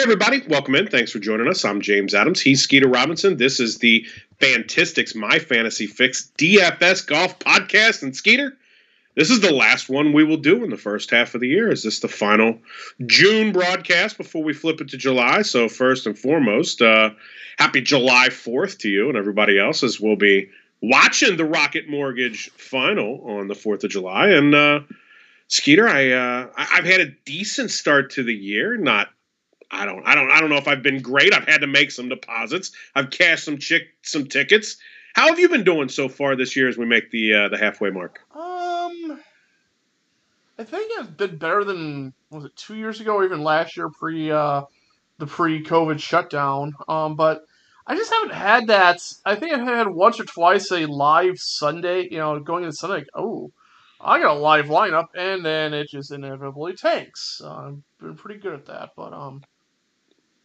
Hey, everybody, welcome in. Thanks for joining us. I'm James Adams. He's Skeeter Robinson. This is the Fantastics My Fantasy Fix DFS Golf Podcast. And Skeeter, this is the last one we will do in the first half of the year. Is this the final June broadcast before we flip it to July? So, first and foremost, uh, happy July 4th to you and everybody else as we'll be watching the Rocket Mortgage final on the 4th of July. And, uh, Skeeter, I uh, I've had a decent start to the year. Not I don't I don't I don't know if I've been great. I've had to make some deposits. I've cashed some chick some tickets. How have you been doing so far this year as we make the uh, the halfway mark? Um, I think it's been better than was it two years ago or even last year pre uh, the pre COVID shutdown. Um, but I just haven't had that. I think I've had once or twice a live Sunday. You know, going into Sunday, like, oh, I got a live lineup, and then it just inevitably tanks. Uh, I've been pretty good at that, but um,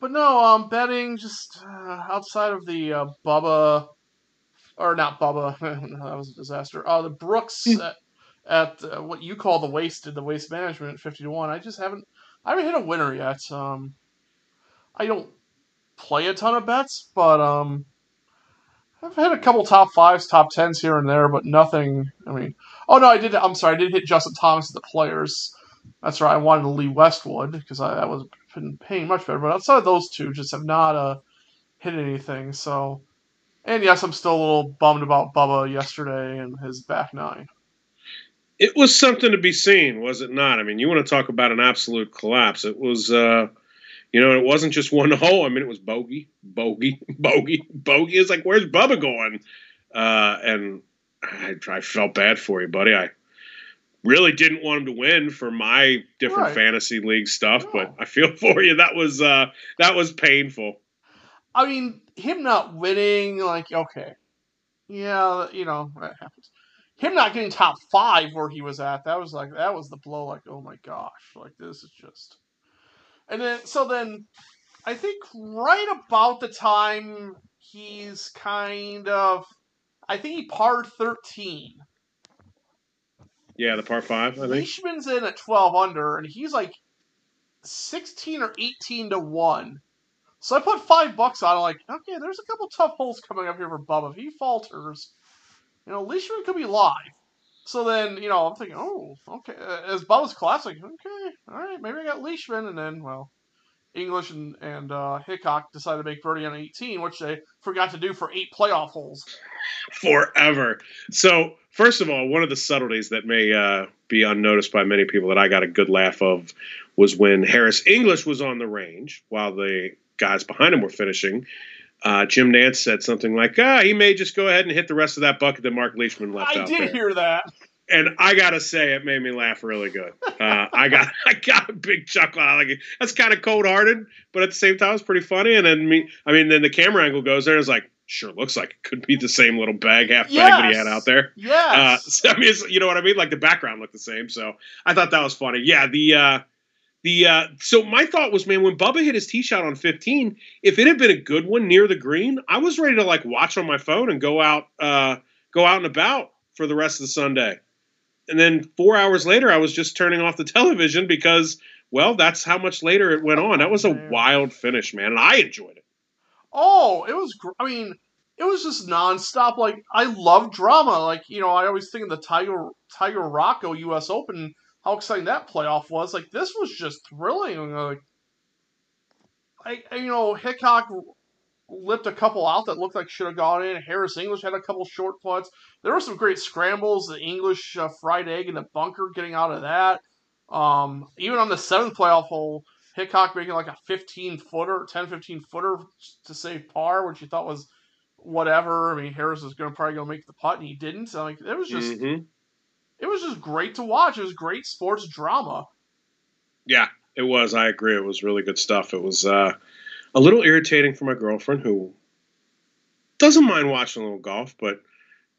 but no, um, betting just uh, outside of the uh, Bubba, or not Bubba, that was a disaster. Uh, the Brooks at, at uh, what you call the wasted, the waste management, fifty to one. I just haven't, I haven't hit a winner yet. Um, I don't play a ton of bets, but um, I've hit a couple top fives, top tens here and there, but nothing. I mean, oh no, I did. I'm sorry, I did hit Justin Thomas at the players. That's right. I wanted to Lee Westwood because I that was been paying much better. But outside of those two, just have not uh, hit anything. So, and yes, I'm still a little bummed about Bubba yesterday and his back nine. It was something to be seen, was it not? I mean, you want to talk about an absolute collapse. It was, uh, you know, it wasn't just one hole. I mean, it was bogey, bogey, bogey, bogey. It's like, where's Bubba going? Uh, and I, I felt bad for you, buddy. I really didn't want him to win for my different right. fantasy league stuff, no. but I feel for you. That was uh, that was painful. I mean, him not winning, like, okay, yeah, you know that happens. Him not getting top five where he was at, that was like that was the blow. Like, oh my gosh, like this is just. And then so then, I think right about the time he's kind of, I think he par thirteen yeah, the par five. I think Leishman's in at twelve under, and he's like sixteen or eighteen to one. So I put five bucks on. like, okay, there's a couple tough holes coming up here for Bubba. If he falters, you know, Leishman could be live. So then, you know, I'm thinking, oh, okay. As Bubba's classic, okay, all right, maybe I got Leishman, and then, well, English and, and uh, Hickok decided to make birdie on 18, which they forgot to do for eight playoff holes. Forever. So, first of all, one of the subtleties that may uh, be unnoticed by many people that I got a good laugh of was when Harris English was on the range while the guys behind him were finishing. Uh, Jim Nantz said something like, "Ah, he may just go ahead and hit the rest of that bucket that Mark Leishman left I did there." hear that and I gotta say, it made me laugh really good. Uh, I got I got a big chuckle out of it. That's kind of cold hearted, but at the same time, it's pretty funny. And then me, I mean, then the camera angle goes there. And it's like, sure, looks like it could be the same little bag, half yes. bag that he had out there. Yeah. Uh, so, I mean, you know what I mean? Like the background looked the same. So I thought that was funny. Yeah. The uh, the uh, so my thought was, man, when Bubba hit his tee shot on 15, if it had been a good one near the green, I was ready to like watch on my phone and go out uh, go out and about for the rest of the Sunday and then four hours later, I was just turning off the television because, well, that's how much later it went on. That was a wild finish, man, and I enjoyed it. Oh, it was. I mean, it was just nonstop. Like I love drama. Like you know, I always think of the Tiger Tiger Rocco U.S. Open. How exciting that playoff was! Like this was just thrilling. Like, I, you know, Hickok lipped a couple out that looked like should have gone in. Harris English had a couple short putts. There were some great scrambles. The English uh, fried egg in the bunker, getting out of that. Um, even on the seventh playoff hole, Hickok making like a 15 footer, 10, 15 footer to save par, which you thought was whatever. I mean, Harris was going to probably go make the putt, and he didn't. So, like, it was just, mm-hmm. it was just great to watch. It was great sports drama. Yeah, it was. I agree. It was really good stuff. It was, uh, a little irritating for my girlfriend who doesn't mind watching a little golf, but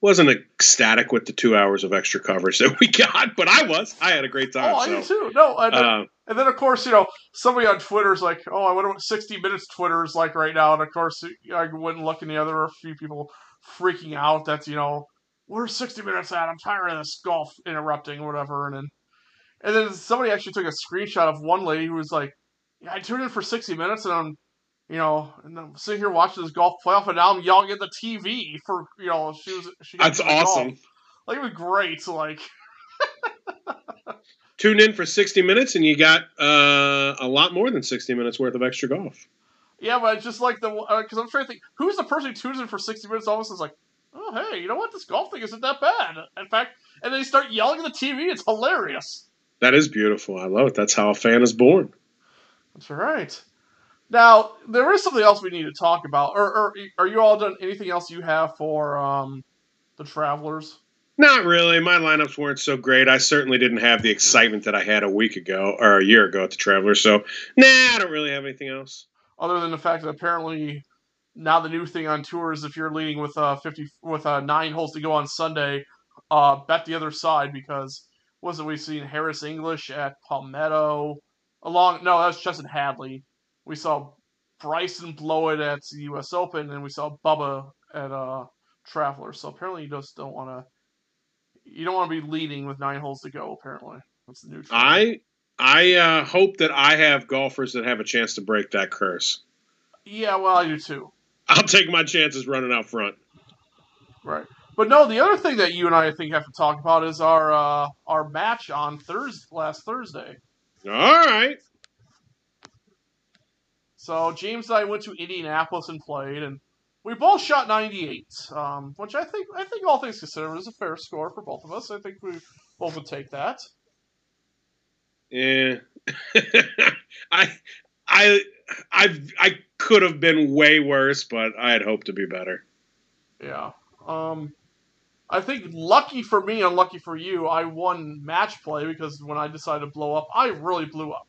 wasn't ecstatic with the two hours of extra coverage that we got. But I was. I had a great time. Oh, I so. did too. No, and then, uh, and then, of course you know somebody on Twitter is like, "Oh, I wonder what 60 Minutes Twitter is like right now." And of course I wouldn't look in the other. A few people freaking out. That's you know where's 60 Minutes at? I'm tired of this golf interrupting, whatever. And then and then somebody actually took a screenshot of one lady who was like yeah, I tuned in for 60 minutes and I'm, you know, and I'm sitting here watching this golf playoff, and now I'm yelling at the TV for, you know, she was. She That's play golf. awesome. Like it was great. Like Tune in for 60 minutes, and you got uh, a lot more than 60 minutes worth of extra golf. Yeah, but it's just like the because I'm trying to think who's the person who tunes in for 60 minutes. Almost is like, oh hey, you know what? This golf thing isn't that bad. In fact, and they start yelling at the TV. It's hilarious. That is beautiful. I love it. That's how a fan is born. That's right. Now there is something else we need to talk about. Or, or are you all done? Anything else you have for um, the travelers? Not really. My lineups weren't so great. I certainly didn't have the excitement that I had a week ago or a year ago at the Travelers. So, nah, I don't really have anything else. Other than the fact that apparently now the new thing on tour is if you're leading with uh 50 with uh nine holes to go on Sunday, uh bet the other side because wasn't we seen Harris English at Palmetto along no that was Chesson Hadley. We saw Bryson blow it at the U.S. Open and we saw Bubba at uh Travelers. So apparently you just don't want to you don't want to be leading with nine holes to go. Apparently that's the new. Trend. I I uh, hope that I have golfers that have a chance to break that curse. yeah, well I do too. I'll take my chances running out front. Right. But no, the other thing that you and I, I think have to talk about is our uh, our match on Thursday last Thursday. All right. So James and I went to Indianapolis and played, and we both shot 98, um, which I think I think all things considered is a fair score for both of us. I think we both would take that. Yeah. I I I I could have been way worse, but I had hoped to be better. Yeah. Um, I think lucky for me, unlucky for you, I won match play because when I decided to blow up, I really blew up.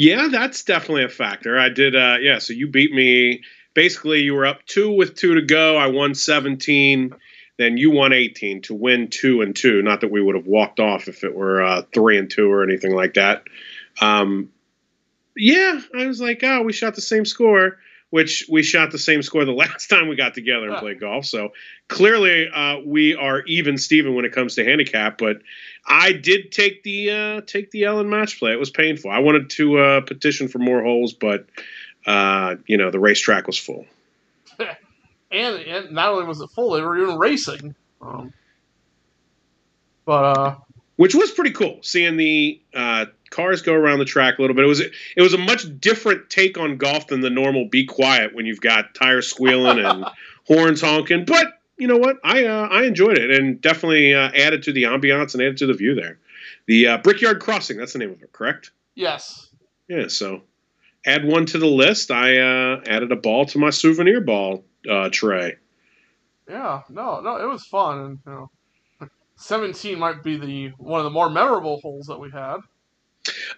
Yeah, that's definitely a factor. I did uh yeah, so you beat me basically you were up 2 with 2 to go. I won 17, then you won 18 to win 2 and 2. Not that we would have walked off if it were uh 3 and 2 or anything like that. Um yeah, I was like, "Oh, we shot the same score." Which we shot the same score the last time we got together and Huh. played golf. So clearly, uh, we are even Steven when it comes to handicap. But I did take the uh, take the L in match play. It was painful. I wanted to uh, petition for more holes, but uh, you know the racetrack was full. and, and not only was it full, they were even racing. Um, but uh, which was pretty cool seeing the uh, cars go around the track a little bit. It was it was a much different take on golf than the normal be quiet when you've got tires squealing and horns honking. But you know what? I uh, I enjoyed it and definitely uh, added to the ambiance and added to the view there. The uh, Brickyard Crossing, that's the name of it, correct? yes, Yeah. So add one to the list. I uh, added a ball to my souvenir ball uh, tray. yeah, no, no, it was fun, and you know, seventeen might be the one of the more memorable holes that we had.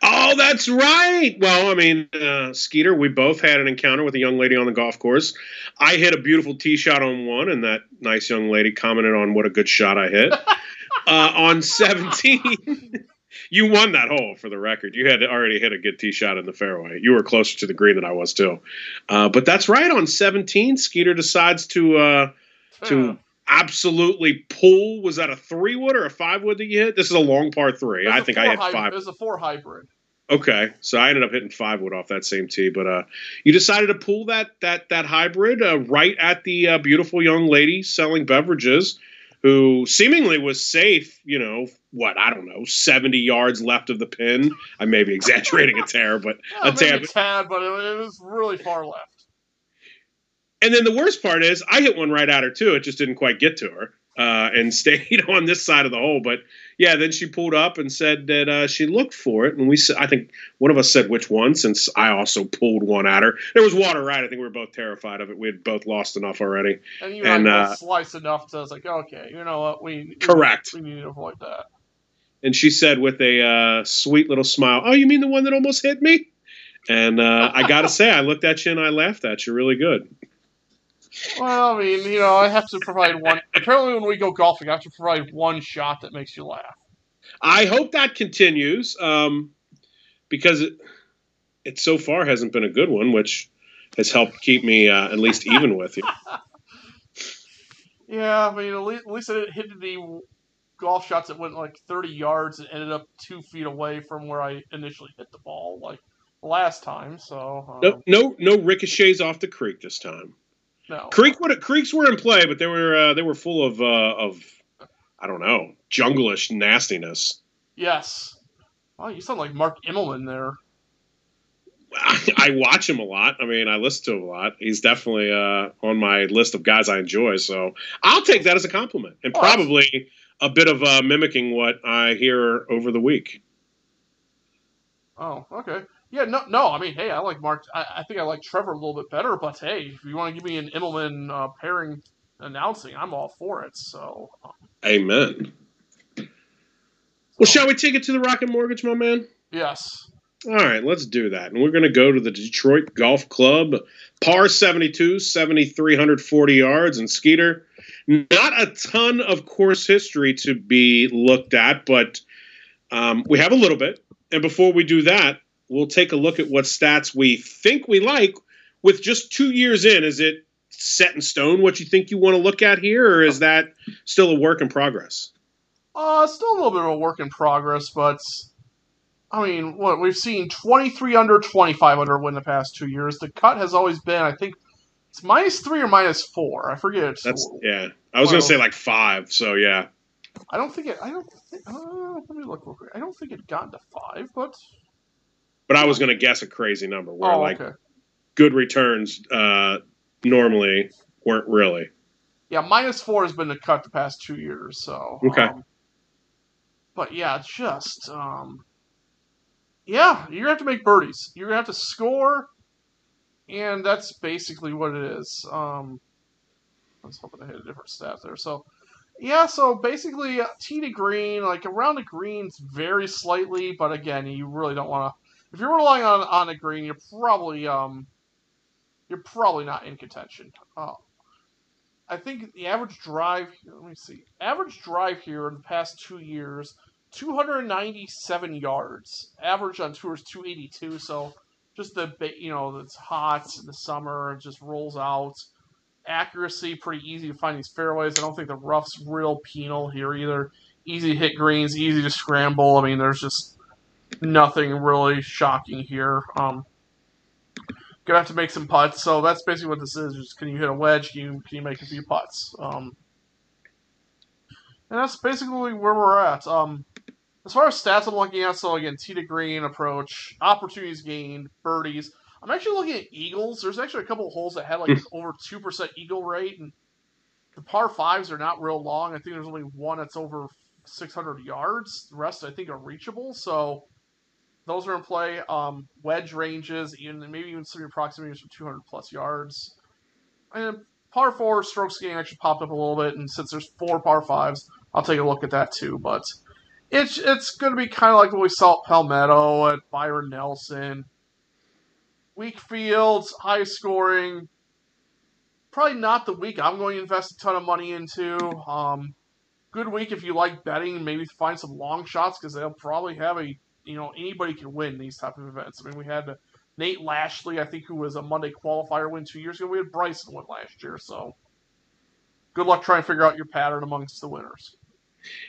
Oh, that's right. Well, I mean, uh, Skeeter, we both had an encounter with a young lady on the golf course. I hit a beautiful tee shot on one, and that nice young lady commented on what a good shot I hit. uh, on 17, you won that hole for the record. You had already hit a good tee shot in the fairway. You were closer to the green than I was, too. Uh, but that's right. On 17, Skeeter decides to. Uh, To- Yeah. Absolutely pull. Was that a three wood or a five wood that you hit? This is a long par three. I think I hit hy- five. It was a four hybrid. Okay, so I ended up hitting five wood off that same tee, but uh, you decided to pull that that that hybrid uh, right at the uh, beautiful young lady selling beverages, who seemingly was safe. You know what? I don't know, seventy yards left of the pin. I may be exaggerating a tear, but Yeah, a tad. a tad, but it was really far left. And then the worst part is, I hit one right at her too. It just didn't quite get to her uh, and stayed on this side of the hole. But yeah, then she pulled up and said that uh, she looked for it, and we. I think one of us said which one, since I also pulled one at her. There was water right. I think we were both terrified of it. We had both lost enough already. And you And, uh, both sliced enough to I was like, okay, you know what, we Correct. We, need to avoid that. And she said with a uh, sweet little smile, "Oh, you mean the one that almost hit me?" And uh, I got to say, I looked at you and I laughed at you really good. Well, I mean, you know, I have to provide one. Apparently, when we go golfing, I have to provide one shot that makes you laugh. I hope that continues um, because it, it so far hasn't been a good one, which has helped keep me uh, at least even with you. Yeah, I mean, at least, at least I didn't hit any golf shots that went like 30 yards and ended up two feet away from where I initially hit the ball. Like last time. So um, no, no, no ricochets off the creek this time. No. Creek would creeks were in play, but they were uh, they were full of uh, of I don't know junglish nastiness. Yes. Wow, you sound like Mark Immelman there. I, I watch him a lot. I mean, I listen to him a lot. He's definitely uh, on my list of guys I enjoy. So I'll take that as a compliment, and Oh, probably a bit of uh, mimicking what I hear over the week. Oh, okay. Yeah, no, no. I mean, hey, I like Mark. I, I think I like Trevor a little bit better. But hey, if you want to give me an Immelman uh, pairing announcing, I'm all for it. So, um, Amen. Well, shall we take it to the Rocket Mortgage, my man? Yes. All right, let's do that. And we're going to go to the Detroit Golf Club, par 72, 7,340 yards. And Skeeter, not a ton of course history to be looked at, but um, we have a little bit. And before we do that, we'll take a look at what stats we think we like with just two years in. Is it set in stone what you think you want to look at here, or is that still a work in progress? Uh, still a little bit of a work in progress, but I mean, what we've seen 23 under, 25 under win the past two years. The cut has always been, I think, it's minus three or minus four. I forget. That's yeah. I was going to say like five. So yeah. I don't think it. I don't. Think, uh, let me look real quick. I don't think it got to five, but But I was going to guess a crazy number where oh, like okay. good returns uh, normally weren't really. Yeah, minus four has been the cut the past two years. So Okay. um, but yeah, just um, yeah, you're gonna have to make birdies. You're gonna have to score, and that's basically what it is. Um, I was hoping I hit a different stat there. So yeah, so basically uh, tee to green, like around the greens, very slightly, but again, you really don't want to. If you're relying on on a green, you're probably um, you're probably not in contention. Uh, I think the average drive. Here, Let me see. Average drive here in the past two years, 297 yards. Average on tour is 282. So just the you know it's hot in the summer, it just rolls out. Accuracy pretty easy to find these fairways. I don't think the rough's real penal here either. Easy to hit greens, easy to scramble. I mean, there's just nothing really shocking here. Um, gonna have to make some putts. So that's basically what this is. Just can you hit a wedge? Can you can you make a few putts? Um, and that's basically where we're at. Um, as far as stats I'm looking at, so again, tee to green approach, opportunities gained, birdies. I'm actually looking at eagles. There's actually a couple of holes that had like over two percent eagle rate, and the par fives are not real long. I think there's only one that's over 600 yards. The rest I think are reachable. So those are in play. Um, wedge ranges, even maybe even some approximators from 200 plus yards. And par four strokes gain actually popped up a little bit, and since there's four par fives, I'll take a look at that too. But it's it's going to be kind of like what we saw at Palmetto, at Byron Nelson. Weak fields, high scoring. Probably not the week I'm going to invest a ton of money into. Um, good week if you like betting, maybe find some long shots because they'll probably have a you know anybody can win these type of events. I mean, we had Nate Lashley, I think, who was a Monday qualifier win two years ago. We had Bryson win last year, so good luck trying to figure out your pattern amongst the winners.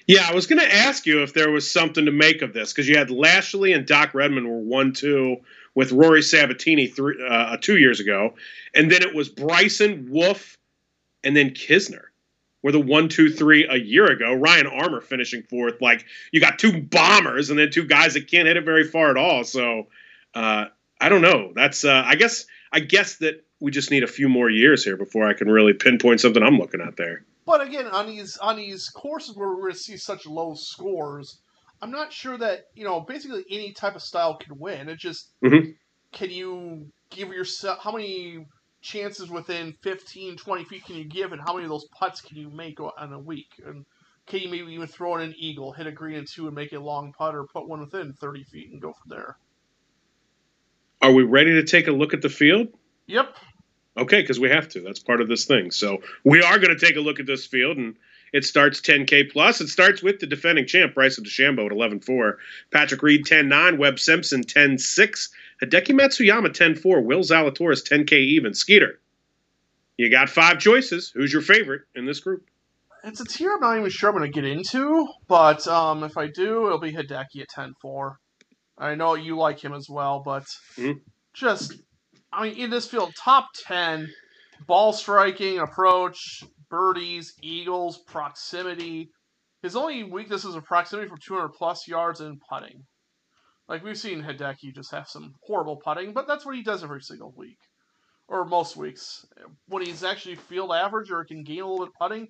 Yeah, I was going to ask you if there was something to make of this because you had Lashley and Doc Redman were one two with Rory Sabbatini three uh, two years ago, and then it was Bryson Wolff, and then Kisner were the one two three a year ago. Ryan Armour finishing fourth. Like you got two bombers and then two guys that can't hit it very far at all. So uh, I don't know. That's uh, I guess I guess that we just need a few more years here before I can really pinpoint something I'm looking at there. But again, on these on these courses where we're going to see such low scores, I'm not sure that you know basically any type of style can win. It just Mhm. can you give yourself how many chances within 15, 20 feet can you give, and how many of those putts can you make on a week? And can you maybe even throw in an eagle, hit a green and two, and make a long putt, or put one within 30 feet and go from there? Are we ready to take a look at the field? Yep. Okay, because we have to. That's part of this thing. So we are going to take a look at this field, and it starts 10K plus. It starts with the defending champ, Bryson DeChambeau at 11-4. Patrick Reed, 10-9. Webb Simpson, 10-6. Hideki Matsuyama, 10-4. Will Zalatoris, 10K even. Skeeter, you got five choices. Who's your favorite in this group? It's a tier I'm not even sure I'm going to get into, but um, if I do, it'll be Hideki at 10-4. I know you like him as well, but Mhm. just, I mean, in this field, top 10, ball striking, approach, birdies, eagles, proximity. His only weakness is proximity for 200 plus yards and putting. Like, we've seen Hideki just have some horrible putting, but that's what he does every single week. Or most weeks. When he's actually field average or can gain a little bit putting,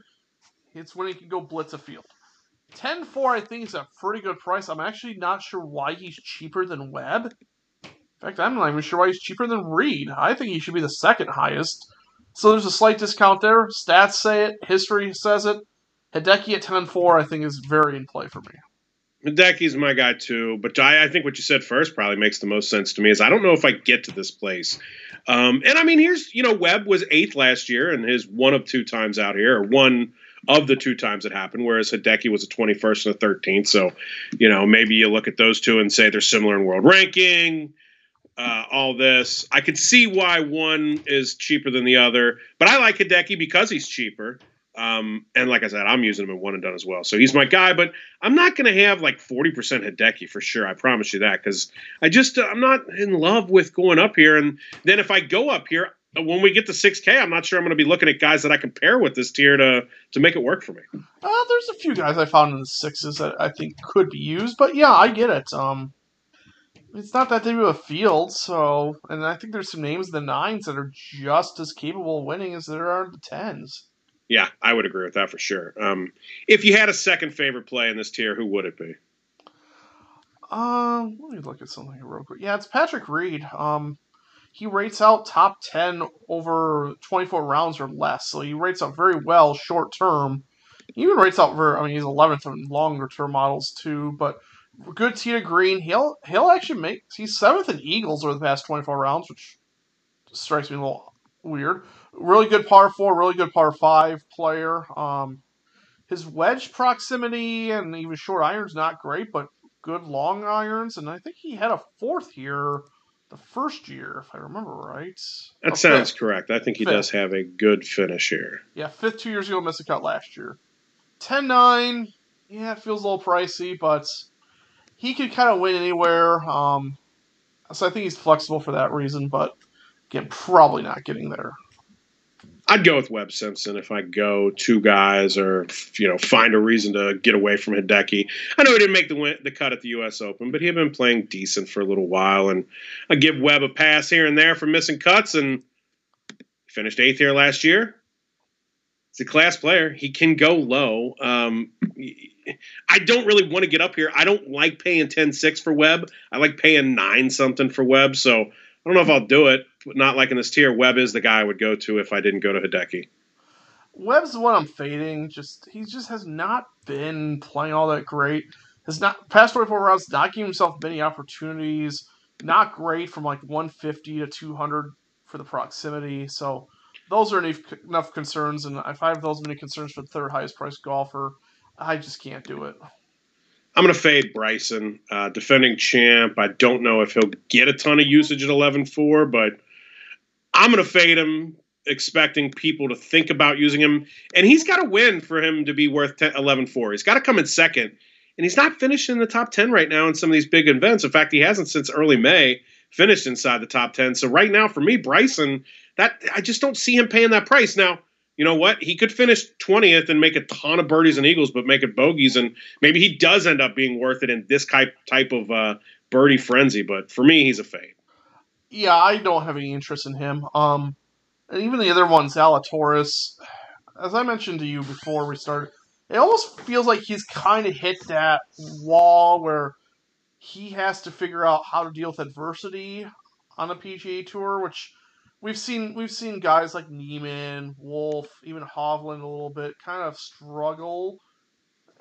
it's when he can go blitz a field. 10 4, I think, is a pretty good price. I'm actually not sure why he's cheaper than Webb. In fact, I'm not even sure why he's cheaper than Reed. I think he should be the second highest. So there's a slight discount there. Stats say it, history says it. Hideki at 10 4, I think, is very in play for me. Hideki's my guy too, but I, I think what you said first probably makes the most sense to me. Is I don't know if I get to this place, um, and I mean here's you know Webb was eighth last year and his one of two times out here, or one of the two times it happened, whereas Hideki was a 21st and a 13th. So, you know, maybe you look at those two and say they're similar in world ranking. Uh, all this, I could see why one is cheaper than the other, but I like Hideki because he's cheaper. Um, and like I said, I'm using him in one and done as well. So he's my guy, but I'm not going to have like 40% Hideki for sure. I promise you that because I just, uh, I'm not in love with going up here. And then if I go up here, uh, when we get to 6K, I'm not sure I'm going to be looking at guys that I can pair with this tier to to make it work for me. Uh, there's a few guys I found in the sixes that I think could be used, but yeah, I get it. Um, it's not that deep of a field, so and I think there's some names in the nines that are just as capable of winning as there are in the tens. Yeah, I would agree with that for sure. Um, if you had a second favorite play in this tier, who would it be? Um, let me look at something here real quick. Yeah, it's Patrick Reed. Um, he rates out top 10 over 24 rounds or less. So he rates out very well short term. He even rates out very, I mean, he's 11th in longer term models too, but good to green. He'll, he'll actually make, he's 7th in Eagles over the past 24 rounds, which strikes me a little weird. Really good par 4, really good par 5 player. Um, his wedge proximity and even short irons not great, but good long irons. And I think he had a fourth here the first year, if I remember right. That sounds fifth. correct. I think he Fifth. does have a good finish here. Yeah, fifth two years ago, missed a cut last year. 10 9, yeah, it feels a little pricey, but he could kind of win anywhere. Um, so I think he's flexible for that reason, but again, probably not getting there. I'd go with Webb Simpson if I go two guys or you know find a reason to get away from Hideki. I know he didn't make the win- the cut at the U.S. Open, but he had been playing decent for a little while, and I give Webb a pass here and there for missing cuts, and finished eighth here last year. He's a class player. He can go low. Um, I don't really want to get up here. I don't like paying 10-6 for Webb. I like paying nine something for Webb. So I don't know if I'll do it. But not like in this tier. Webb is the guy I would go to if I didn't go to Hideki. Webb's the one I'm fading. Just he just has not been playing all that great. Has not past 24 rounds, not giving himself many opportunities. Not great from like 150 to 200 for the proximity. So those are enough, enough concerns. And if I have those many concerns for the third highest priced golfer, I just can't do it. I'm going to fade Bryson, uh, defending champ. I don't know if he'll get a ton of usage at 11-4, but I'm going to fade him, expecting people to think about using him. And he's got to win for him to be worth 10, 11-4. He's got to come in second. And he's not finishing in the top 10 right now in some of these big events. In fact, he hasn't since early May finished inside the top 10. So right now, for me, Bryson, that I just don't see him paying that price. Now, you know what? He could finish 20th and make a ton of birdies and eagles, but make it bogeys. And maybe he does end up being worth it in this type type of uh, birdie frenzy. But for me, he's a fade. Yeah, I don't have any interest in him. Um, and even the other one, Zalatoris, as I mentioned to you before we started, it almost feels like he's kind of hit that wall where he has to figure out how to deal with adversity on a PGA tour, which we've seen we've seen guys like Niemann, Wolff, even Hovland a little bit kind of struggle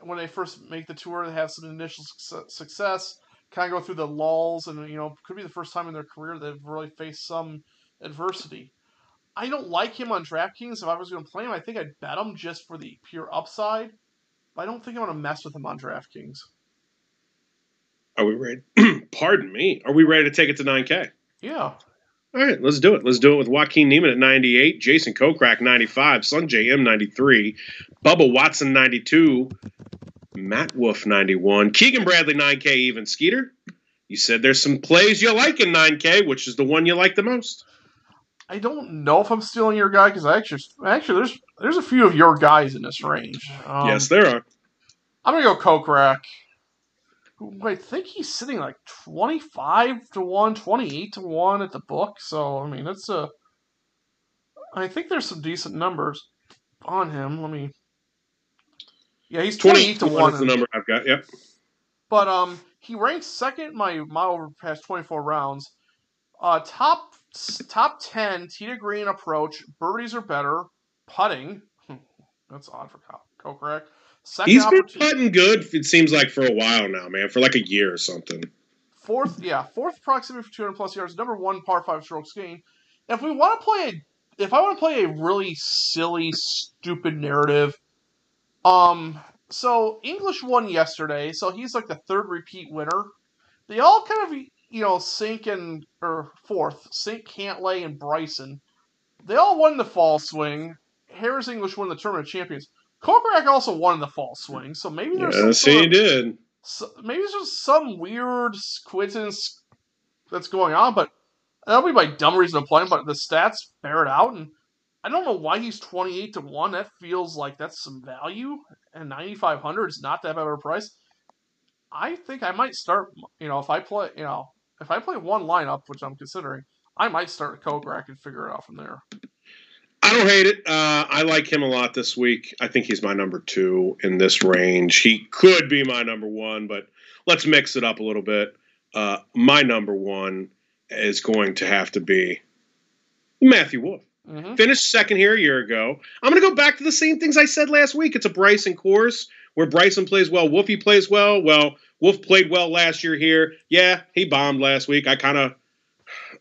when they first make the tour. They have some initial success, success kind of go through the lulls, and you know could be the first time in their career they've really faced some adversity. I don't like him on DraftKings. If I was going to play him, I think I'd bet him just for the pure upside. But I don't think I want to mess with him on DraftKings. Are we ready? Pardon me. Are we ready to take it to 9K? Yeah. All right, let's do it. Let's do it with Joaquin Niemann at 98, Jason Kokrak 95, Sungjae Im 93, Bubba Watson 92, Matt Wolff 91, Keegan Bradley 9K even, Skeeter You said there's some plays you like in 9K, which is the one you like the most. I don't know if I'm stealing your guy because I actually, actually, there's there's a few of your guys in this range. Um, yes, there are. I'm gonna go Kokrak. I think he's sitting like 25 to 1, 28 to 1 at the book. So, I mean, it's a. I think there's some decent numbers on him. Let me. Yeah, he's 28 to 1. That's the number I've got, yep. But um, he ranks second my mile over past 24 rounds. Uh, top top 10 tee to green approach, birdies are better, putting. That's odd for Kokrak. Second He's been putting good. It seems like for a while now, man, for like a year or something. Fourth, yeah, fourth proximity for 200 plus yards. Number one par five strokes gained. If we want to play a, if I want to play a really silly, stupid narrative, um, so English won yesterday, so he's like the third repeat winner. They all kind of, you know, Cink and or fourth, Cink, Cantlay, and Bryson. They all won the fall swing. Harris English won the tournament champions. Kokrak also won in the fall swing, so maybe there's yeah, some see, he did. So, maybe there's just some weird coincidence that's going on, but that'll be my dumb reason to play him. But the stats bear it out, and I don't know why he's twenty eight to one. That feels like that's some value, and ninety five hundred is not that bad of a price. I think I might start. You know, if I play, you know, if I play one lineup, which I'm considering, I might start Kokrak and figure it out from there. I don't hate it. Uh, I like him a lot this week. I think he's my number two in this range. He could be my number one, but let's mix it up a little bit. Uh, my number one is going to have to be Matthew Wolff. Mm-hmm. Finished second here a year ago. I'm going to go back to the same things I said last week. It's a Bryson course where Bryson plays well, Wolfie plays well. Well, Wolff played well last year here. Yeah, he bombed last week. I kind of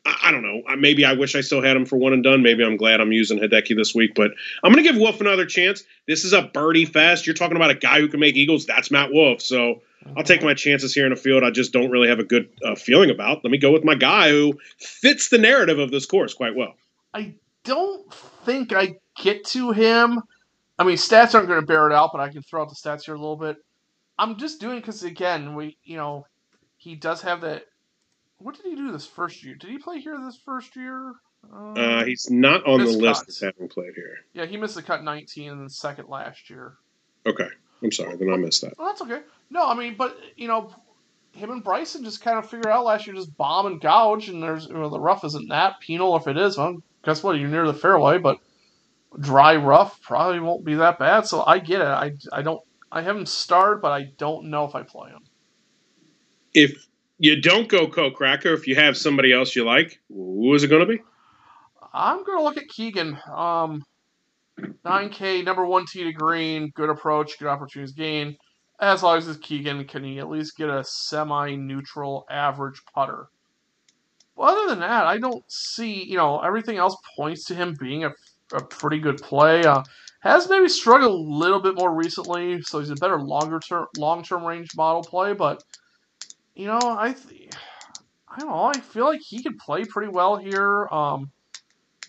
I don't know. Maybe I wish I still had him for one and done. Maybe I'm glad I'm using Hideki this week, but I'm going to give Wolff another chance. This is a birdie fest. You're talking about a guy who can make eagles. That's Matt Wolff. So I'll take my chances here in a field I just don't really have a good uh, feeling about. Let me go with my guy who fits the narrative of this course quite well. I don't think I get to him. I mean, stats aren't going to bear it out, but I can throw out the stats here a little bit. I'm just doing because again, we you know he does have that what did he do this first year? Did he play here this first year? Um, uh, he's not on the list as having played here. Yeah, he missed the cut 19 and second last year. Okay, I'm sorry, then I missed that. That's okay. No, I mean, but you know, him and Bryson just kind of figured out last year, just bomb and gouge, and there's you know, the rough isn't that penal if it is. Well, guess what? You're near the fairway, but dry rough probably won't be that bad. So I get it. I I don't. I have him starred, but I don't know if I play him. If you don't go co cracker if you have somebody else you like, who is it going to be? I'm going to look at Keegan. Um, 9K, number one tee to green, good approach, good opportunities gain. As long as Keegan, can he at least get a semi-neutral average putter? Well, other than that, I don't see. You know, everything else points to him being a, a pretty good play. Uh, has maybe struggled a little bit more recently, so he's a better longer term, long term range model play, but you know, I, th- I don't know. I feel like he could play pretty well here. Um,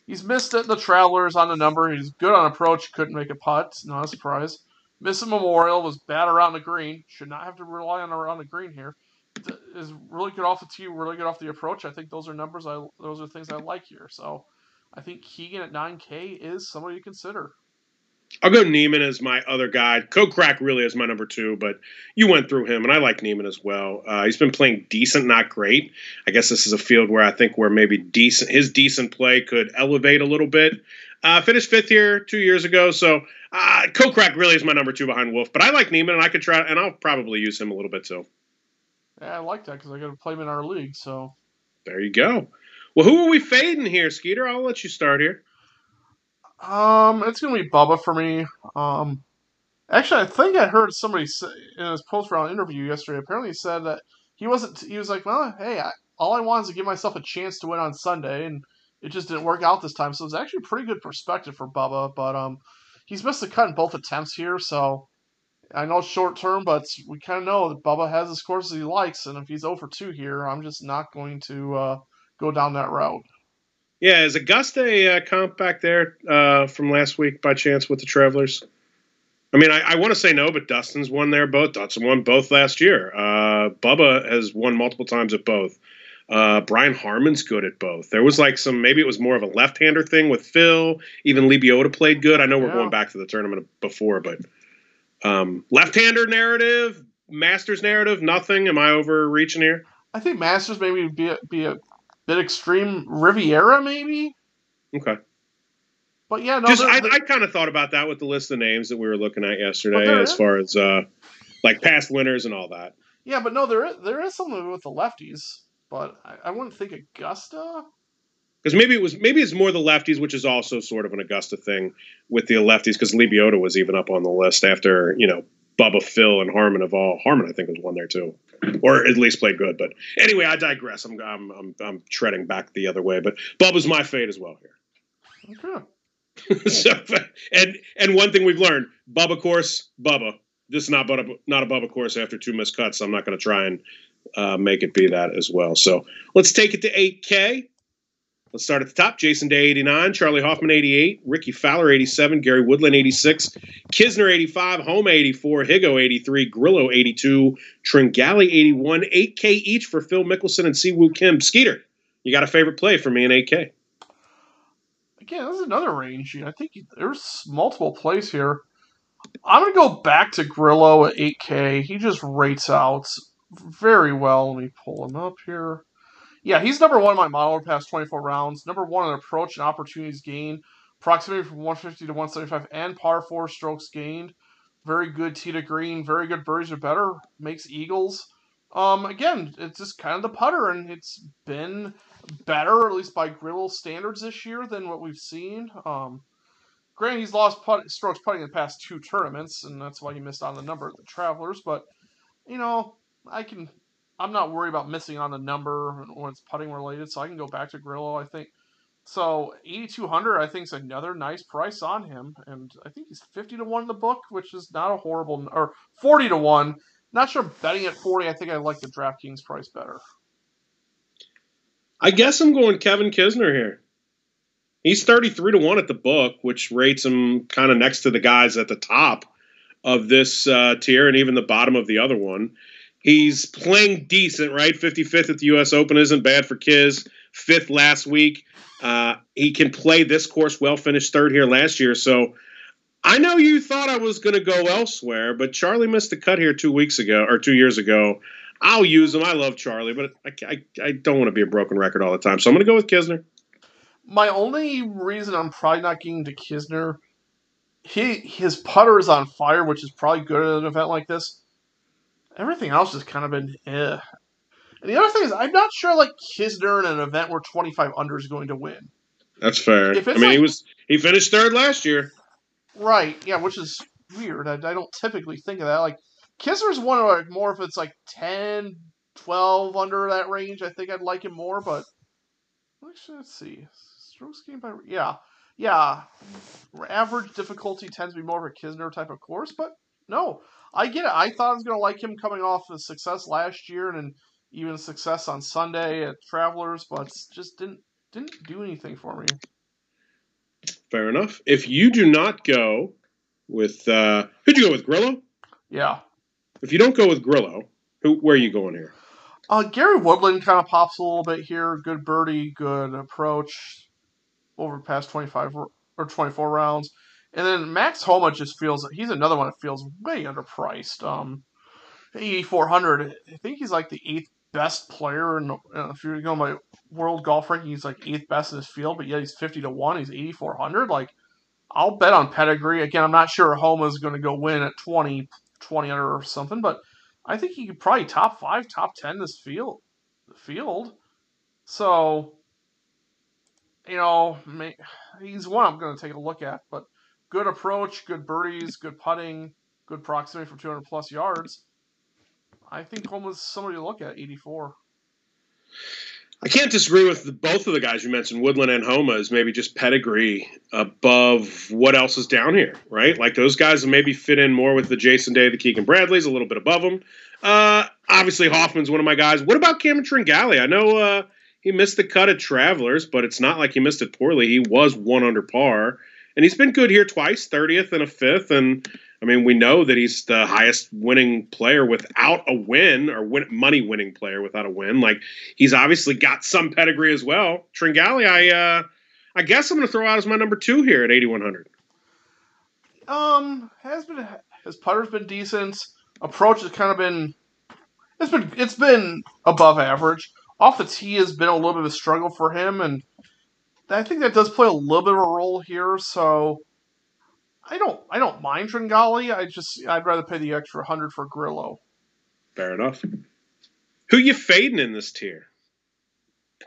he's missed it, the Travelers on the number. He's good on approach. Couldn't make a putt. Not a surprise. Missing Memorial was bad around the green. Should not have to rely on around the green here. Is really good off the tee, really good off the approach. I think those are numbers. I those are things I like here. So, I think Keegan at 9K is somebody to consider. I'll go Niemann as my other guy. Kokrak really is my number two, but you went through him, and I like Niemann as well. Uh, he's been playing decent, not great. I guess this is a field where I think where maybe decent his decent play could elevate a little bit. Uh, finished fifth here two years ago, so uh, Kokrak really is my number two behind Wolff. But I like Niemann, and I could try, and I'll probably use him a little bit too. Yeah, I like that because I got to play him in our league. So there you go. Well, who are we fading here, Skeeter? I'll let you start here. Um, it's gonna be Bubba for me. Um, actually, I think I heard somebody say in his post round interview yesterday. Apparently, he said that he wasn't. He was like, "Well, hey, I, all I want is to give myself a chance to win on Sunday," and it just didn't work out this time. So it's actually pretty good perspective for Bubba. But um, he's missed the cut in both attempts here, so I know short term, but we kind of know that Bubba has his courses he likes, and if he's over 2 here, I'm just not going to uh, go down that route. Yeah, is Augusta a uh, comp back there uh, from last week by chance with the Travelers? I mean, I, I want to say no, but Dustin's won there both. Dustin won both last year. Uh, Bubba has won multiple times at both. Uh, Brian Harman's good at both. There was like some, maybe it was more of a left-hander thing with Phil. Even Lebioda played good. I know we're Yeah. going back to the tournament before, but um, left-hander narrative, Masters narrative, nothing. Am I overreaching here? I think Masters maybe be a, be a bit extreme. Riviera maybe, Okay. but yeah, no. Just I, I kind of thought about that with the list of names that we were looking at yesterday, as is- far as uh, like past winners and all that. yeah, but no, there is, there is something with the lefties, but I, I wouldn't think Augusta. Because maybe it was maybe it's more the lefties, which is also sort of an Augusta thing with the lefties. Because Lebioda was even up on the list after you know Bubba, Phil, and Harman of all. Harman, I think, was one there too, or at least played good. But anyway, I digress. I'm I'm I'm, I'm treading back the other way. But Bubba's my fate as well here. Okay. so and and one thing we've learned, Bubba course, Bubba. This is not Bubba, not a Bubba course after two missed cuts. So I'm not going to try and uh, make it be that as well. So let's take it to 8K. Let's start at the top. Jason Day 89, Charlie Hoffman 88, Rickie Fowler 87, Gary Woodland 86, Kisner 85, Homa 84, Higgo 83, Grillo 82, Tringale 81, 8K each for Phil Mickelson and Si Woo Kim. Skeeter, you got a favorite play for me in 8K? Again, this is another range. I think there's multiple plays here. I'm gonna go back to Grillo at 8K. He just rates out very well. Let me pull him up here. Yeah, he's number one in my model past 24 rounds. Number one in approach and opportunities gained. Proximity from 150 to 175 and par four strokes gained. Very good tee to green. Very good birdies are better. Makes eagles. Um, again, it's just kind of the putter, and it's been better, at least by Grillo standards this year, than what we've seen. Um, granted, he's lost putt, strokes putting in the past two tournaments, and that's why he missed on the number of the Travelers. But you know, I can. I'm not worried about missing on the number when it's putting related, so I can go back to Grillo. I think so. 8,200, I think, is another nice price on him, and I think he's 50 to one in the book, which is not a horrible, or 40 to one. Not sure betting at 40. I think I like the DraftKings price better. I guess I'm going Kevin Kisner here. He's 33 to 1 at the book, which rates him kind of next to the guys at the top of this uh, tier and even the bottom of the other one. He's playing decent, right? 55th at the U.S. Open isn't bad for Kiz. Fifth last week. Uh, he can play this course well, finished third here last year. So I know you thought I was going to go elsewhere, but Charlie missed the cut here two weeks ago or two years ago. I'll use him. I love Charlie, but I, I, I don't want to be a broken record all the time. So I'm going to go with Kisner. My only reason I'm probably not getting to Kisner, he his putter is on fire, which is probably good at an event like this. Everything else has kind of been eh. And the other thing is, I'm not sure like Kisner in an event where 25 under is going to win. That's fair. I mean, he was he finished third last year. Right, yeah, which is weird. I, I don't typically think of that. Like, Kisner's one of like, more if it's like 10, 12 under that range. I think I'd like him more, but actually, let's see. Strokes gained by. Yeah, yeah. Average difficulty tends to be more of a Kisner type of course, but no, I get it. I thought I was going to like him coming off of success last year and even success on Sunday at Travelers, but just didn't didn't do anything for me. Fair enough. If you do not go with uh, who'd you go with Grillo? Yeah. If you don't go with Grillo, who where are you going here? Uh, Gary Woodland kind of pops a little bit here. Good birdie, good approach over past 25 or 24 rounds. And then Max Homa just feels he's another one that feels way underpriced. Um, 8,400. I think he's like the eighth best player. In, uh, if you're going by world golf ranking, he's like eighth best in his field, but yet he's 50 to 1. He's 8,400. Like, I'll bet on pedigree. Again, I'm not sure Homa's going to go win at 20, 20 under or something, but I think he could probably top five, top 10 this field. The field. So, you know, he's one I'm going to take a look at, but good approach, good birdies, good putting, good proximity for 200 plus yards. I think Homa's somebody to look at, 84. I can't disagree with the, both of the guys you mentioned, Woodland and Homa, is maybe just pedigree above what else is down here, right? Like those guys maybe fit in more with the Jason Day, the Keegan Bradleys, a little bit above them. Uh, obviously, Hoffman's one of my guys. What about Cameron Tringale? I know uh, he missed the cut at Travelers, but it's not like he missed it poorly. He was one under par, and he's been good here twice, 30th and a fifth. And I mean, we know that he's the highest winning player without a win, or win, money winning player without a win. Like he's obviously got some pedigree as well. Tringale, I uh, I guess I'm going to throw out as my number two here at 8100. Um, has been his putter's been decent. Approach has kind of been it's been it's been above average. Off the tee has been a little bit of a struggle for him, and I think that does play a little bit of a role here. So I don't I don't mind Tringale. I just I'd rather pay the extra hundred for Grillo. Fair enough. Who you fading in this tier?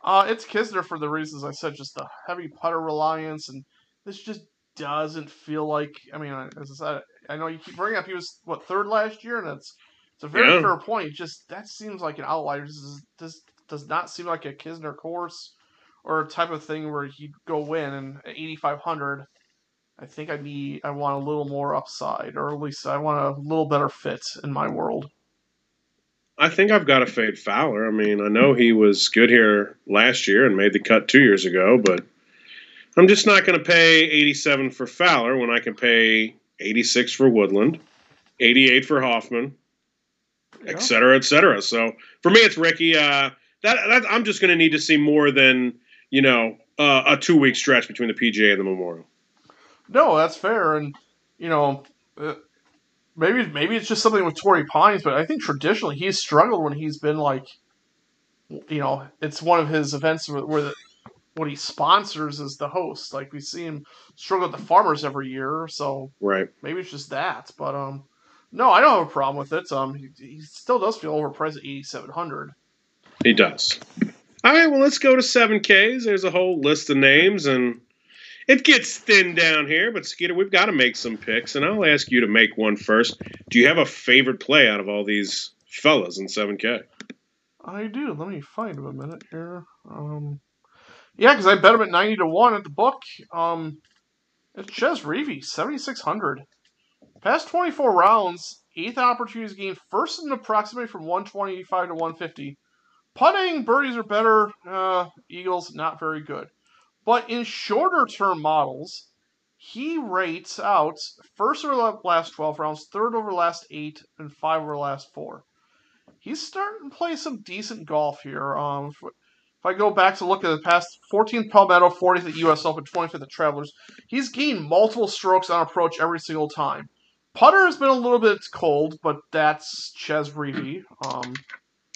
Uh, it's Kisner for the reasons I said, just the heavy putter reliance, and this just doesn't feel like. I mean, as I said, I know you keep bringing up he was what third last year, and it's it's a very yeah. fair point. Just that seems like an outlier. This, is, this does not seem like a Kisner course or a type of thing where he'd go win and at 8500 I think I need I want a little more upside, or at least I want a little better fit in my world. I think I've got to fade Fowler. I mean, I know he was good here last year and made the cut two years ago, but I'm just not going to pay 87 for Fowler when I can pay 86 for Woodland, 88 for Hoffman, yeah. et cetera, et cetera. So for me, it's Rickie. Uh, that, that I'm just going to need to see more than you know uh, a two week stretch between the PGA and the Memorial. No, that's fair, and you know, uh, maybe maybe it's just something with Torrey Pines, but I think traditionally he's struggled when he's been like, you know, it's one of his events where, where the, what he sponsors is the host. Like we see him struggle with the farmers every year, so right. Maybe it's just that, but um, no, I don't have a problem with it. Um, he, he still does feel overpriced at eighty seven hundred. He does. All right, well, let's go to seven Ks. There's a whole list of names, and it gets thin down here, but Skeeter, we've got to make some picks, and I'll ask you to make one first. Do you have a favorite play out of all these fellas in 7K? I do. Let me find him a minute here. Um, yeah, because I bet him at 90 to 1 at the book. Um, it's Chez Reavie, 7,600. Past 24 rounds, eighth opportunities gained, first in approximately from 125 to 150. Putting, birdies are better. Uh, Eagles, not very good. But in shorter term models, he rates out first over the last 12 rounds, third over the last eight, and five over the last four. He's starting to play some decent golf here. Um, if, if I go back to look at the past 14th Palmetto, 40th at US Open, 25th at Travelers, he's gained multiple strokes on approach every single time. Putter has been a little bit cold, but that's Chez Reavie. Um,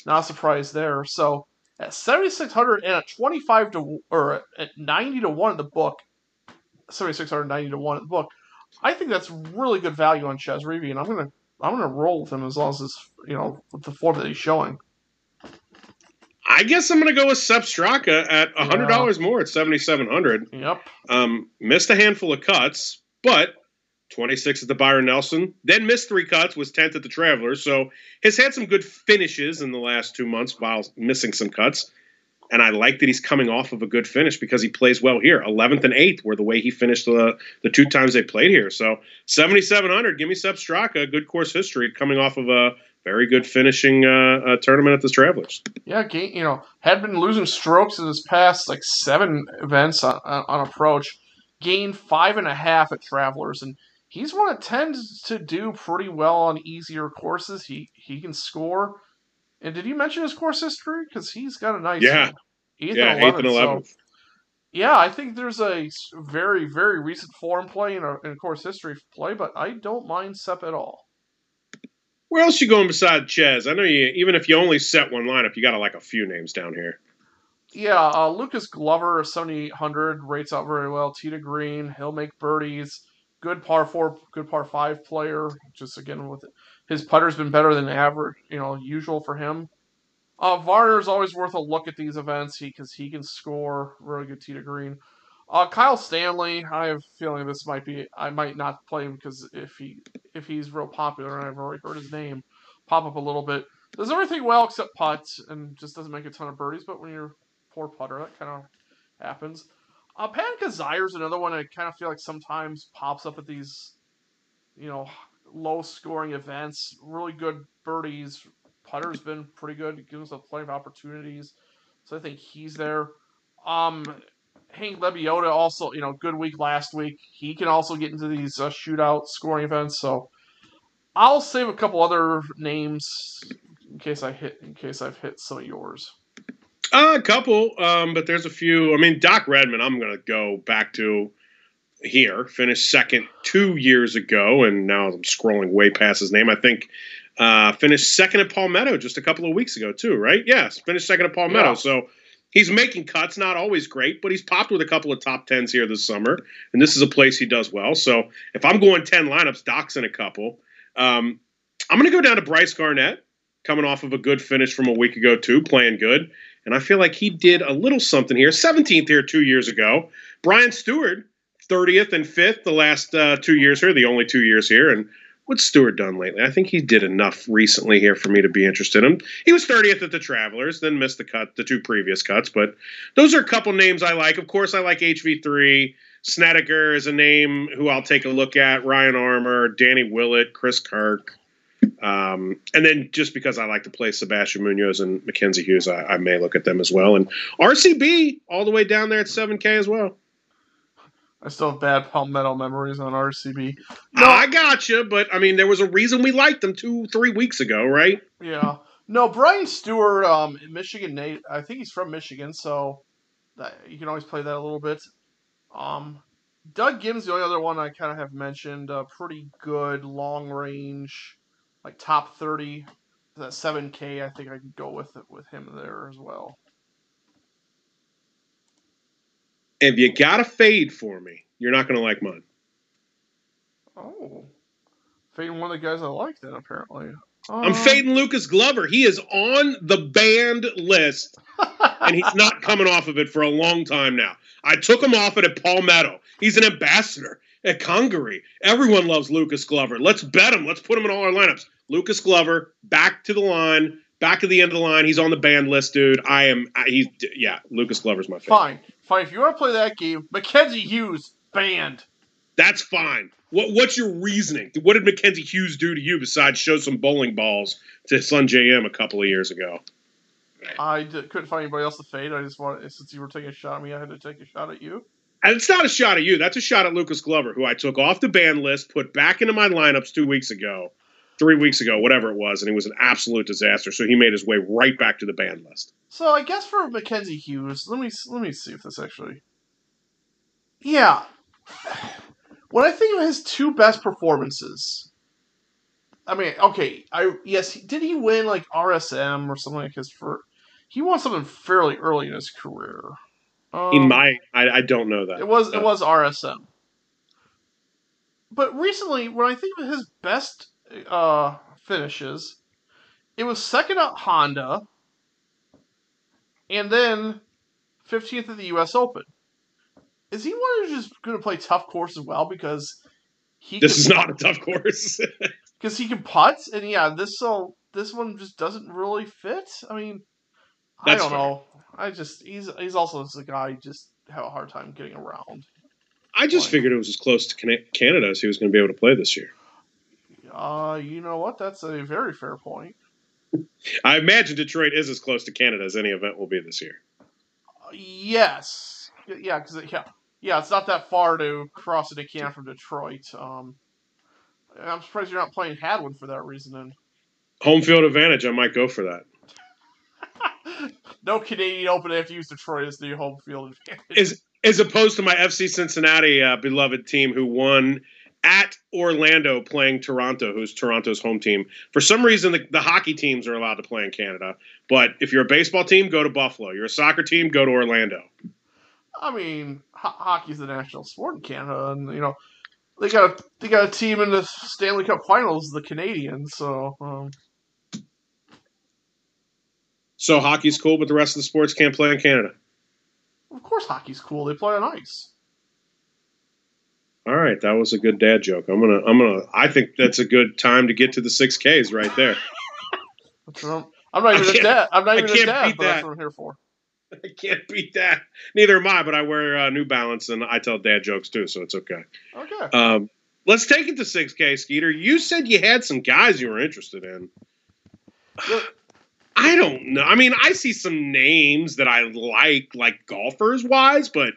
not a surprise there. So at 7600 and at 25 to or at 90 to 1 in the book 7690 to 1 in the book i think that's really good value on Chez Reavie, and i'm gonna i'm gonna roll with him as long as it's you know with the form that he's showing I guess I'm going to go with Sepp Straka at $100 yeah. more at 7700 Yep. Um, missed a handful of cuts, but 26 at the Byron Nelson, then missed three cuts, was 10th at the Travelers. So has had some good finishes in the last two months while missing some cuts. And I like that he's coming off of a good finish because he plays well here. 11th and 8th were the way he finished the, the two times they played here. So 7,700, give me Sepp Straka, good course history, coming off of a very good finishing uh, uh, tournament at the Travelers. Yeah, you know, had been losing strokes in his past like seven events on, on approach, gained five and a half at Travelers, and he's one that tends to do pretty well on easier courses. He he can score. And did you mention his course history? Because he's got a nice yeah, eighth yeah, and 11th, eighth and eleventh. So, yeah, I think there's a very very recent form play in a, in a course history play, but I don't mind Sepp at all. Where else you going beside Chez? I know you. Even if you only set one lineup, you got like a few names down here. Yeah, uh, Lucas Glover, seventy hundred, rates out very well. tee to green, he'll make birdies good par four, good par five player. Just again with his putter's been better than average, you know, usual for him. Uh, Varner's always worth a look at these events because he, he can score really good tee to green. Uh, Kyle Stanley, I have a feeling this might be. I might not play him because if he if he's real popular and I've already heard his name pop up a little bit, does everything well except putts and just doesn't make a ton of birdies. But when you're poor putter, that kind of happens. Uh, Patton Kizzire is another one I kind of feel like sometimes pops up at these, you know, low scoring events. Really good birdies. Putter's been pretty good. Gives us plenty of opportunities. So I think he's there. Um, Hank Lebioda also, you know, good week last week. He can also get into these uh, shootout scoring events. So I'll save a couple other names in case I hit in case I've hit some of yours. Uh, a couple, um, but there's a few. I mean, Doc Redman, I'm going to go back to here. Finished second two years ago, and now I'm scrolling way past his name. I think uh, finished second at Palmetto just a couple of weeks ago, too, right? Yes, finished second at Palmetto. Yeah. So he's making cuts, not always great, but he's popped with a couple of top tens here this summer, and this is a place he does well. So if I'm going 10 lineups, Doc's in a couple. Um, I'm going to go down to Bryce Garnett, coming off of a good finish from a week ago, too, playing good. And I feel like he did a little something here. 17th here two years ago. Brian Stuard, 30th and 5th the last uh, two years here, the only two years here. And what's Stuard done lately? I think he did enough recently here for me to be interested in him. He was 30th at the Travelers, then missed the cut, the two previous cuts. But those are a couple names I like. Of course, I like HV3. Snedeker is a name who I'll take a look at. Ryan Armour, Danny Willett, Chris Kirk. Um, and then just because I like to play Sebastian Munoz and Mackenzie Hughes, I, I may look at them as well. And RCB all the way down there at 7K as well. I still have bad Palmetto memories on RCB. No, I got you, but I mean, there was a reason we liked them two, three weeks ago, right? Yeah. No, Brian Stuard, um, Michigan Nate. I think he's from Michigan, so that you can always play that a little bit. Um, Doug Gibbs, the only other one I kind of have mentioned. Uh, pretty good long range, like top thirty. That seven K, I think I could go with it with him there as well. If you got a fade for me, you're not going to like mine. Oh, fading one of the guys I like then apparently. I'm Um, fading Lucas Glover. He is on the banned list, and he's not coming off of it for a long time now. I took him off it at Palmetto. He's an ambassador at Congaree. Everyone loves Lucas Glover. Let's bet him. Let's put him in all our lineups. Lucas Glover, back to the line, back to the end of the line. He's on the banned list, dude. I am. I, he's yeah. Lucas Glover's my favorite. Fine, fine. If you want to play that game, Mackenzie Hughes banned. That's fine. What What's your reasoning? What did Mackenzie Hughes do to you besides show some bowling balls to Sungjae Im a couple of years ago? I d- couldn't find anybody else to fade. I just wanted, since you were taking a shot at me, I had to take a shot at you. And it's not a shot at you. That's a shot at Lucas Glover, who I took off the ban list, put back into my lineups two weeks ago, three weeks ago, whatever it was, and he was an absolute disaster. So he made his way right back to the banned list. So I guess for Mackenzie Hughes, let me let me see if this actually. Yeah, when I think of his two best performances, I mean, okay, I yes, did he win like RSM or something like his for? He won something fairly early in his career. Um, He might. I, I don't know that. It was Uh, it was RSM. But recently, when I think of his best uh, finishes, it was second at Honda, and then fifteenth at the U.S. Open. Is he one who's just going to play tough course as well because he This is not a tough course. because he can putt and yeah this so this one just doesn't really fit. I mean, That's I don't fair. know. I just he's he's also just a guy who just have a hard time getting around. I just Why? figured it was as close to Canada as he was going to be able to play this year. Uh, you know what? That's a very fair point. I imagine Detroit is as close to Canada as any event will be this year. Uh, yes, yeah, because yeah, yeah, it's not that far to cross into Canada from Detroit. Um, I'm surprised you're not playing Hadwin for that reason. Then Home field advantage, I might go for that. no Canadian Open have to use Detroit as the home field advantage. Is as opposed to my FC Cincinnati uh, beloved team who won at Orlando playing Toronto, who's Toronto's home team. For some reason, the, the hockey teams are allowed to play in Canada, but if you're a baseball team, go to Buffalo. You're a soccer team, go to Orlando. I mean, ho- hockey's the national sport in Canada, and you know they got a they got a team in the Stanley Cup Finals, the Canadiens. So um, So hockey's cool, but the rest of the sports can't play in Canada. of course, hockey's cool. They play on ice. All right, that was a good dad joke. I'm gonna, I'm gonna. I think that's a good time to get to the six Ks right there. I'm, not even a dad. I'm not even a dad, beat but that's that. what I'm here for. I can't beat that. Neither am I, but I wear uh, New Balance and I tell dad jokes too, so it's okay. Okay. Um, let's take it to 6K, Skeeter. You said you had some guys you were interested in. Yeah. I don't know. I mean, I see some names that I like, like golfers wise, but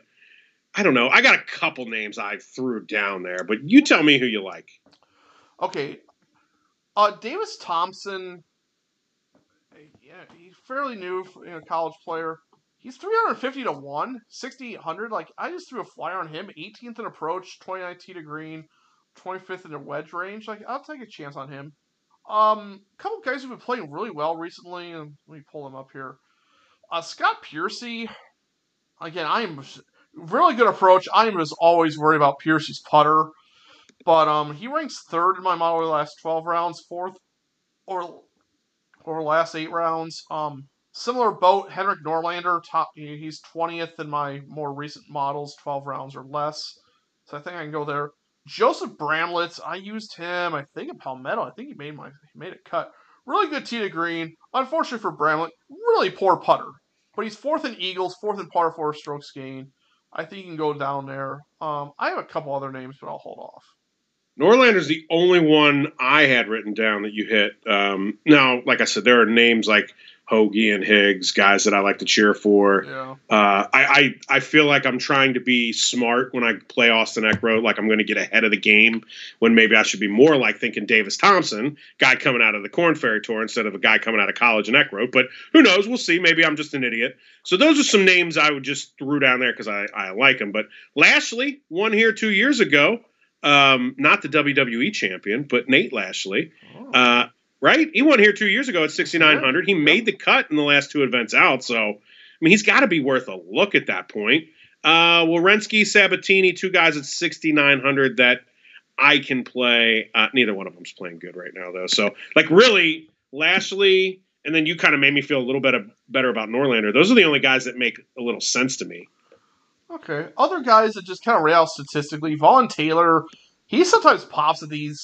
I don't know. I got a couple names I threw down there, but you tell me who you like. Okay. Uh, Davis Thompson, yeah, he's fairly new, you know, college player. He's 350 to 1, 6,800. Like, I just threw a flyer on him. 18th in approach, 2019 to green, 25th in the wedge range. Like, I'll take a chance on him. Um, a couple guys who've been playing really well recently. Let me pull them up here. Uh, Scott Piercy. Again, I am really good approach. I am as always worried about Piercy's putter. But um, he ranks third in my model the last 12 rounds, fourth or or last eight rounds. Um, similar boat, Henrik Norlander, top. He's 20th in my more recent models, 12 rounds or less. So I think I can go there. Joseph Bramlett, I used him. I think in Palmetto. I think he made my he made a cut. Really good tee to green. Unfortunately for Bramlett, really poor putter. But he's fourth in Eagles, fourth in par four strokes gain. I think you can go down there. Um, I have a couple other names, but I'll hold off. Norlander's the only one I had written down that you hit. Um, now, like I said, there are names like Hoge and Higgs, guys that I like to cheer for. Yeah. Uh, I, I, I feel like I'm trying to be smart when I play Austin Eckroat, like I'm going to get ahead of the game when maybe I should be more like thinking Davis Thompson, guy coming out of the Corn Ferry Tour instead of a guy coming out of college in Eckroat. But who knows? We'll see. Maybe I'm just an idiot. So those are some names I would just threw down there because I, I like them. But Lashley won here two years ago. Um, not the WWE champion, but Nate Lashley. Oh. Uh, right? He won here two years ago at 6,900. He made the cut in the last two events out. So, I mean, he's got to be worth a look at that point. Uh, Werenski, Sabbatini, two guys at 6,900 that I can play. Uh, neither one of them's playing good right now, though. So, like, really, Lashley, and then you kind of made me feel a little bit better about Norlander. Those are the only guys that make a little sense to me. Okay. Other guys that just kind of rail statistically, Vaughn Taylor, he sometimes pops at these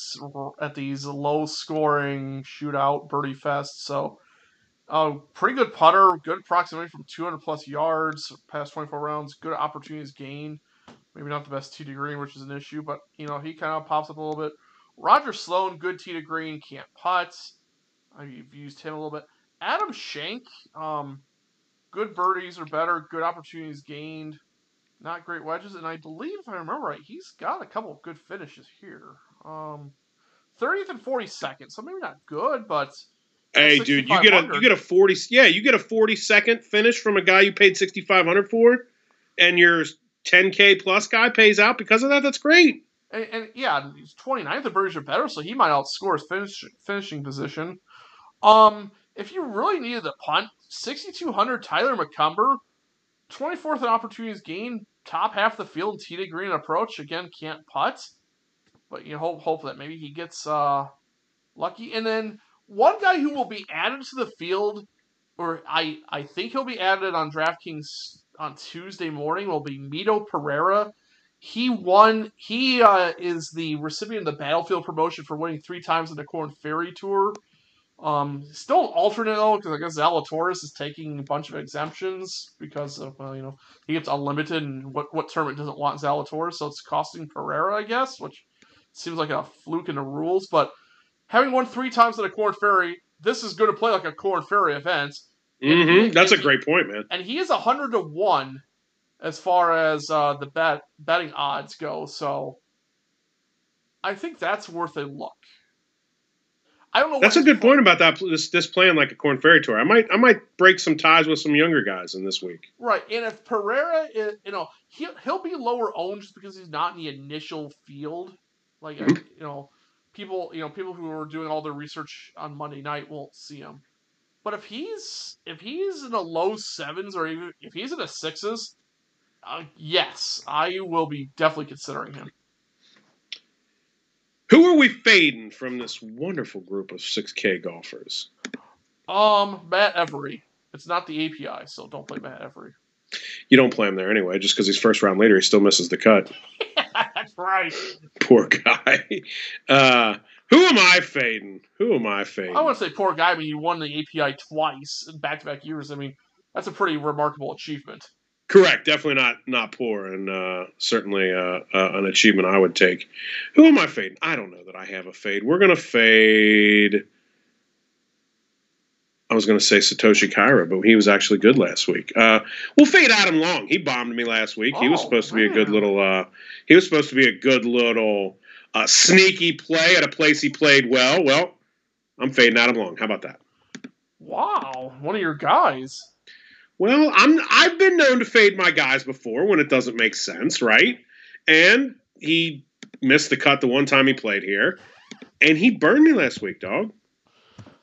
at these low scoring shootout birdie fests. So, uh, pretty good putter, good proximity from 200 plus yards past 24 rounds, good opportunities gained. Maybe not the best tee to green, which is an issue, but you know he kind of pops up a little bit. Roger Sloan, good tee to green, can't putt. I've used him a little bit. Adam Schenk, um, good birdies are better, good opportunities gained not great wedges, and I believe if I remember right, he's got a couple of good finishes here. Um, 30th and 42nd, so maybe not good, but hey, dude, you get a you get a 40 yeah, you get a 42nd finish from a guy you paid 6500 for, and your 10k plus guy pays out because of that. That's great. And, and yeah, he's 29th. The birdies are better, so he might outscore his finish, finishing position. Um, if you really needed the punt, 6200 Tyler McCumber 24th in opportunities gained, top half of the field, tee green approach. Again, can't putt. But you hope hope that maybe he gets uh, lucky. And then one guy who will be added to the field, or I, I think he'll be added on DraftKings on Tuesday morning, will be Mito Pereira. He won. He uh, is the recipient of the Battlefield promotion for winning three times in the Corn Ferry Tour. Um, still an alternate though, because I guess Zalatoris is taking a bunch of exemptions because of well, you know he gets unlimited, and what what tournament doesn't want Zalatoris, so it's costing Pereira, I guess, which seems like a fluke in the rules. But having won three times at a Corn Ferry, this is going to play like a Corn Ferry event. Mm-hmm. That's a great point, man. And he is hundred to one as far as uh, the bet betting odds go. So I think that's worth a look. I don't know. That's a good point about that. This this playing like a Corn Ferry tour. I might I might break some ties with some younger guys in this week. Right, and if Pereira, is, you know, he'll he'll be lower owned just because he's not in the initial field. Like mm-hmm. you know, people you know people who are doing all their research on Monday night won't see him. But if he's if he's in the low sevens or even if he's in the sixes, uh, yes, I will be definitely considering him. Who are we fading from this wonderful group of 6K golfers? Um, Matt Every. It's not the API, so don't play Matt Every. You don't play him there anyway, just because he's first round later, he still misses the cut. That's right. Poor guy. Uh, who am I fading? Who am I fading? I want to say poor guy, but you won the API twice in back to back years. I mean, that's a pretty remarkable achievement. Correct. Definitely not not poor, and uh, certainly uh, uh, an achievement I would take. Who am I fading? I don't know that I have a fade. We're gonna fade. I was going to say Satoshi Kodaira, but he was actually good last week. Uh, we'll fade Adam Long. He bombed me last week. Oh, he was supposed to be a good little. Uh, he was supposed to be a good little uh, sneaky play at a place he played well. Well, I'm fading Adam Long. How about that? Wow, one of your guys. Well, I'm I've been known to fade my guys before when it doesn't make sense, right? And he missed the cut the one time he played here, and he burned me last week, dog.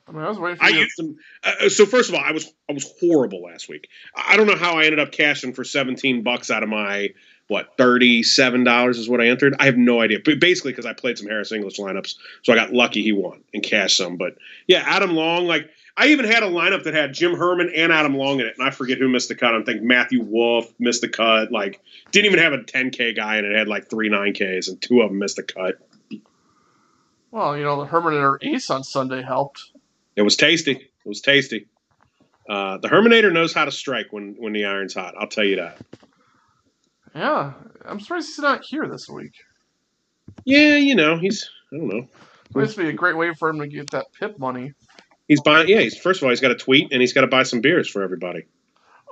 I mean, I was waiting for I you. used him. Uh, so first of all, I was I was horrible last week. I don't know how I ended up cashing for 17 bucks out of my what 37 dollars is what I entered. I have no idea. But basically, because I played some Harris English lineups, so I got lucky he won and cashed some. But yeah, Adam Long. Like I even had a lineup that had Jim Herman and Adam Long in it, and I forget who missed the cut. I'm thinking Matthew Wolff missed the cut. Like didn't even have a 10k guy and it. had like three 9ks, and two of them missed the cut. Well, you know, the Herminator Ace on Sunday helped. It was tasty. It was tasty. Uh, the Herminator knows how to strike when when the iron's hot. I'll tell you that. Yeah, I'm surprised he's not here this week. Yeah, you know he's. I don't know. This would be a great way for him to get that pip money. He's buying. Yeah, he's first of all he's got a tweet and he's got to buy some beers for everybody.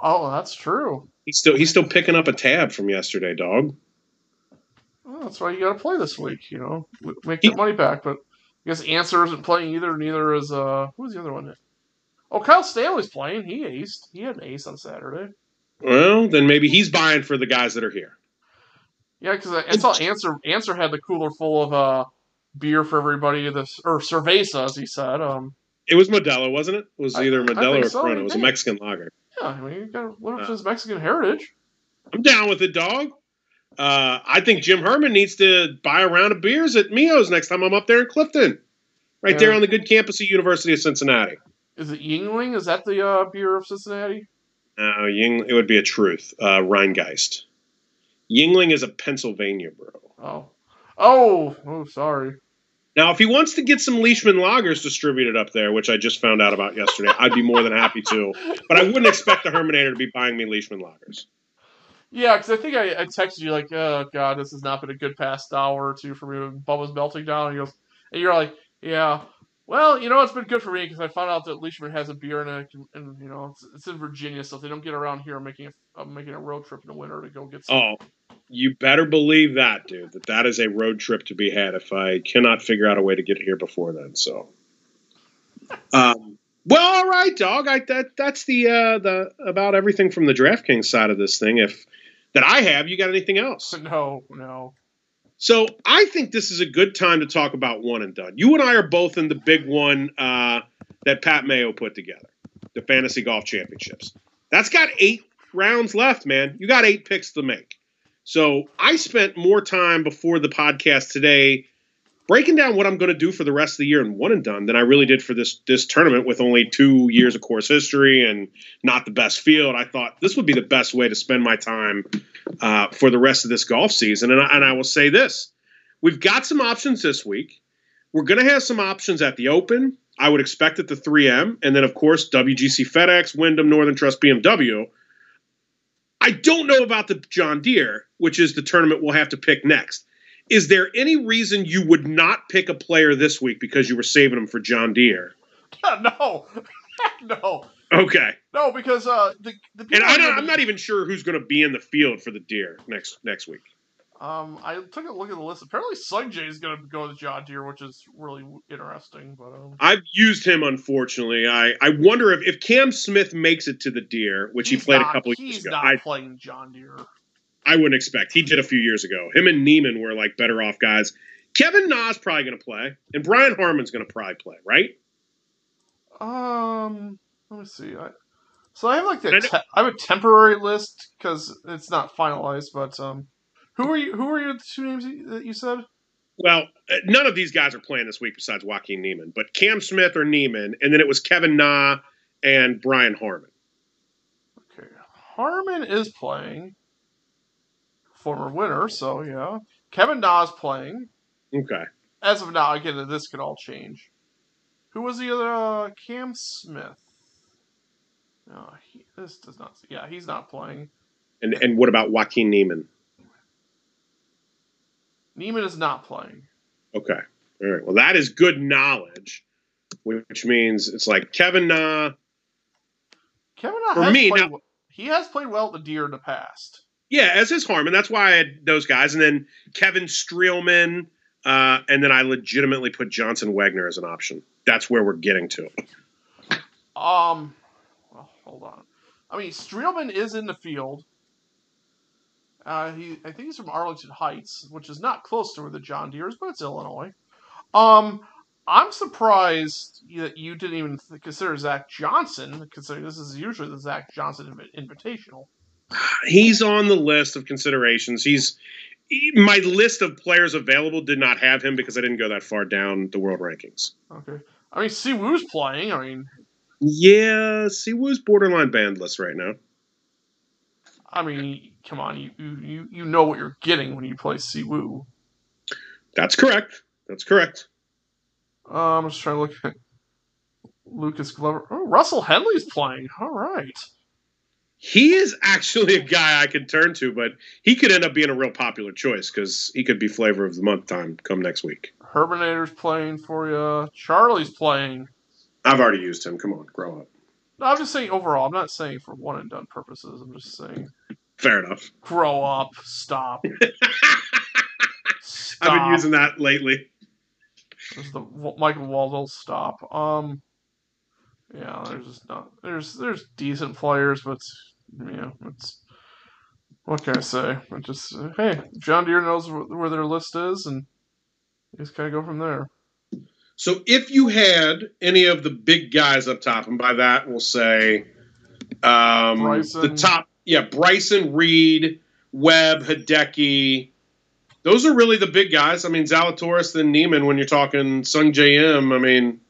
Oh, that's true. He's still he's still picking up a tab from yesterday, dog. Well, that's why you got to play this week. You know, make that money back. But I guess Ancer isn't playing either. Neither is uh, who's the other one? Oh, Kyle Stanley's playing. He aced. He had an ace on Saturday. Well, then maybe he's buying for the guys that are here. Yeah, because I, I saw Ancer. Ancer had the cooler full of uh beer for everybody. This or cerveza, as he said. Um, It was Modelo, wasn't it? It was either I Modelo or so, Corona. It was a. Mexican lager. yeah, I mean, you got up Uh, his Mexican heritage. I'm down with it, dog. Uh, I think Jim Herman needs to buy a round of beers at Mio's next time I'm up there in Clifton, right there on the good campus of University of Cincinnati. Is it Yuengling? Is that the uh, beer of Cincinnati? No, Ying, it would be a truth. Uh, Rhinegeist. Yuengling is a Pennsylvania brew. Oh, oh, oh, sorry. Now, if he wants to get some Leishman lagers distributed up there, which I just found out about yesterday, I'd be more than happy to. But I wouldn't expect the Herminator to be buying me Leishman lagers. Yeah, because I think I, I texted you like, "Oh God, this has not been a good past hour or two for me." When Bubba's melting down, and he goes, and you're like, "Yeah, well, you know, it's been good for me because I found out that Leishman has a beer in it, and, you know, it's, it's in Virginia, so if they don't get around here, I'm making a, I'm making a road trip in the winter to go get some." Oh, you better believe that, dude. That that is a road trip to be had. If I cannot figure out a way to get here before then, so. Um, well, all right, dog. I that that's the uh, the about everything from the DraftKings side of this thing. If that I have, you got anything else? No, no. So I think this is a good time to talk about one and done. You and I are both in the big one uh, that Pat Mayo put together, the Fantasy Golf Championships. That's got eight rounds left, man. You got eight picks to make. So I spent more time before the podcast today breaking down what I'm going to do for the rest of the year in one and done than I really did for this this tournament with only two years of course history and not the best field. I thought this would be the best way to spend my time uh, for the rest of this golf season. And I, and I will say this: we've got some options this week. We're going to have some options at the Open. I would expect at the 3M, and then of course WGC FedEx, Wyndham, Northern Trust, BMW. I don't know about the John Deere, which is the tournament we'll have to pick next. Is there any reason you would not pick a player this week because you were saving him for John Deere? no, no, Okay, no, because uh, the the and I don't, I'm not even sure who's going to be in the field for the Deere next next week. Um, I took a look at the list. Apparently, Sungjae is going to go with John Deere, which is really interesting. But um, I've used him, unfortunately. I, I wonder if, if Cam Smith makes it to the Deere, which he's he played not, a couple years ago. He's not I, playing John Deere. I wouldn't expect. He did a few years ago. Him and Niemann were like better off guys. Kevin Na's probably going to play, and Brian Harman's going to probably play, right? Um, let me see. I, so I have like know- te- I have a temporary list because it's not finalized. But um, who are you? Who are your two names that you said? Well, uh, none of these guys are playing this week besides Joaquin Niemann, but Cam Smith or Niemann, and then it was Kevin Na and Brian Harman. Okay, Harman is playing. Former winner, so yeah. Kevin Na is playing. Okay. As of now, again, this could all change. Who was the other? Uh, Cam Smith. No, he, this does not. Yeah, he's not playing. And and what about Joaquin Niemann? Niemann is not playing. Okay. All right. Well, that is good knowledge, which means it's like Kevin Na. Kevin Na For me, now- he has played well at the Deere in the past. Yeah, as is Harman. That's why I had those guys. And then Kevin Streelman. Uh, and then I legitimately put Johnson Wagner as an option. that's where we're getting to. Um, well, hold on. I mean, Streelman is in the field. Uh, he, I think he's from Arlington Heights, which is not close to where the John Deere is, but it's Illinois. Um, I'm surprised that you didn't even consider Zach Johnson, considering this is usually the Zach Johnson Invitational. He's on the list of considerations. He's my list of players available did not have him because I didn't go that far down the world rankings. Okay. I mean, Si Woo's playing. I mean, yeah, Si Woo's borderline bandless right now. I mean, come on, you you you know what you're getting when you play Si Woo. That's correct. That's correct. Uh, I'm just trying to look at Lucas Glover. Oh, Russell Henley's playing. All right. He is actually a guy I could turn to, but he could end up being a real popular choice because he could be flavor of the month time come next week. Herminator's playing for you. Charlie's playing. I've already used him. Come on, grow up. No, I'm just saying overall. I'm not saying for one and done purposes. I'm just saying. Fair enough. Grow up. Stop. Stop. I've been using that lately. There's the Michael Waldo stop. Um, yeah, there's just not there's there's decent players, but yeah, it's what can I say? It just hey, John Deere knows where their list is, and just kind of go from there. So if you had any of the big guys up top, and by that we'll say um, the top, yeah, Bryson, Reed, Webb, Hideki, those are really the big guys. I mean, Zalatoris, then Niemann. When you're talking Sungjae Im, I mean,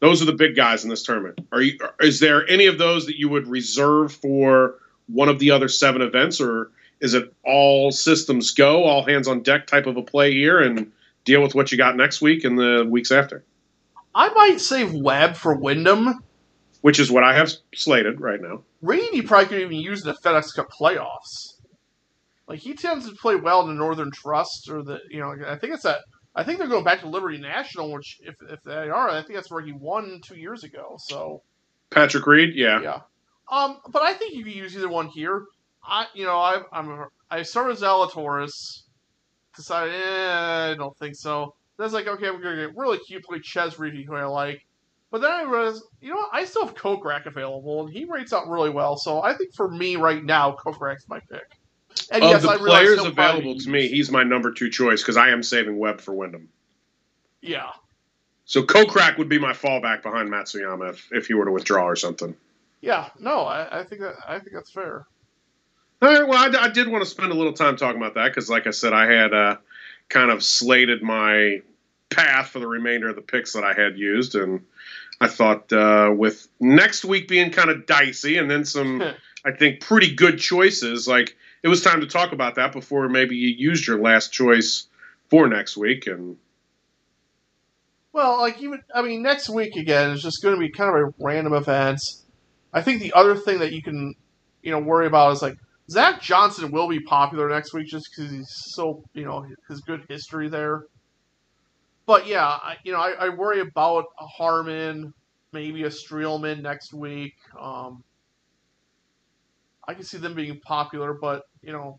those are the big guys in this tournament. Are you? Is there any of those that you would reserve for one of the other seven events, or is it all systems go, all hands on deck type of a play here, and deal with what you got next week and the weeks after? I might save Webb for Wyndham, which is what I have slated right now. You probably could even use in the FedEx Cup playoffs. Like he tends to play well in the Northern Trust, or the you know, I think it's that. I think they're going back to Liberty National, which if if they are, I think that's where he won two years ago. So Patrick Reed, yeah, yeah. Um, but I think you can use either one here. I you know I I'm I started Zalatoris, decided eh, I don't think so. That's like, okay, I'm gonna get really cute play Chez Reed, who I like. But then I realized, you know what? I still have Kokrak available, and he rates out really well. So I think for me right now, Kokrak's my pick. And of yes, the I players available to me, he's my number two choice because I am saving Webb for Wyndham. Yeah. So Kokrak would be my fallback behind Matsuyama if, if he were to withdraw or something. Yeah, no, I, I think that I think that's fair. All right, well, I, I did want to spend a little time talking about that because, like I said, I had uh, kind of slated my path for the remainder of the picks that I had used, and I thought uh, with next week being kind of dicey, and then some, I think, pretty good choices, like it was time to talk about that before maybe you used your last choice for next week and well like even i mean next week again is just going to be kind of a random events i think the other thing that you can you know worry about is like zach johnson will be popular next week just because he's so you know his good history there but yeah I, you know I, I worry about a harman maybe a streelman next week um, I can see them being popular, but you know,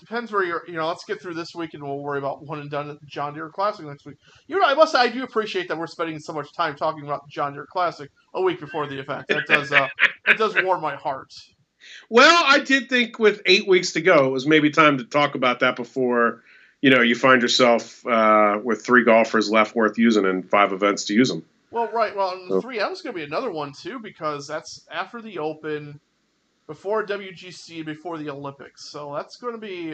depends where you're. You know, let's get through this week, and we'll worry about one and done at the John Deere Classic next week. You know, I must say, I do appreciate that we're spending so much time talking about the John Deere Classic a week before the event. That does uh, that does warm my heart. Well, I did think with eight weeks to go, it was maybe time to talk about that before you know you find yourself uh, with three golfers left worth using and five events to use them. Well, right. Well, and the three M is going to be another one too because that's after the Open before WGC, before the Olympics. So that's going to be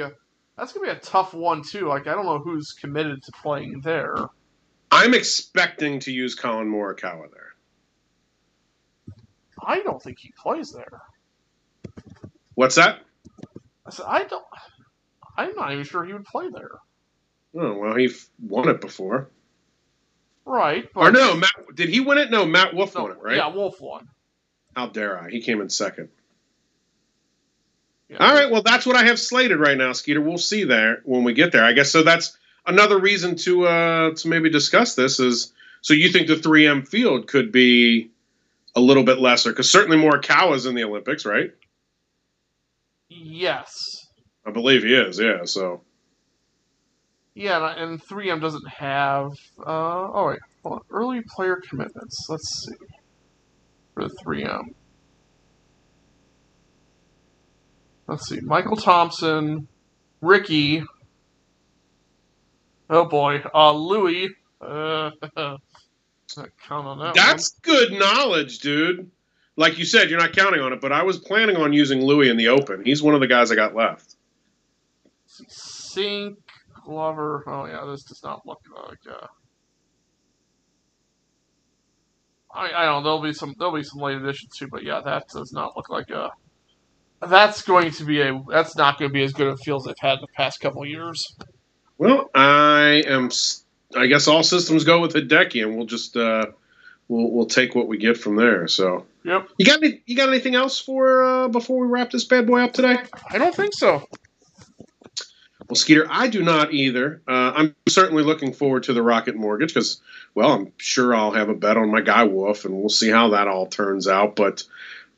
that's going to be a tough one too. Like I don't know who's committed to playing there. I'm expecting to use Collin Morikawa there. I don't think he plays there. What's that? I said I don't. I'm not even sure he would play there. Oh well, he won it before. Right. or no, Matt, did he win it? No, Matt Wolff no, won it, right? Yeah, Wolff won. How dare I? He came in second. Yeah. All right, well, that's what I have slated right now, Skeeter. We'll see there when we get there. I guess so. That's another reason to uh, to maybe discuss this. Is so you think the 3M field could be a little bit lesser because certainly Morikawa's in the Olympics, right? Yes, I believe he is. Yeah, so yeah, and 3M doesn't have. Uh, oh wait, hold on, early player commitments. Let's see for the 3M. Let's see, Michael Thompson, Rickie. Oh boy, uh, Louis. Uh, count on that. That's one. good knowledge, dude. Like you said, you're not counting on it, but I was planning on using Louis in the open. He's one of the guys I got left. Cink, Glover. Oh yeah, this does not look like. Uh, I I don't. know, There'll be some. There'll be some late additions too, but yeah, that does not look like a. That's going to be a. That's not going to be as good of a feel as they've had in the past couple of years. Well, I am. I guess all systems go with Hideki, and we'll just uh, we'll we'll take what we get from there. So. Yep. You got any, you got anything else for uh, before we wrap this bad boy up today? I don't think so. Well, Skeeter, I do not either. Uh, I'm certainly looking forward to the Rocket Mortgage because, well, I'm sure I'll have a bet on my guy Wolff, and we'll see how that all turns out. But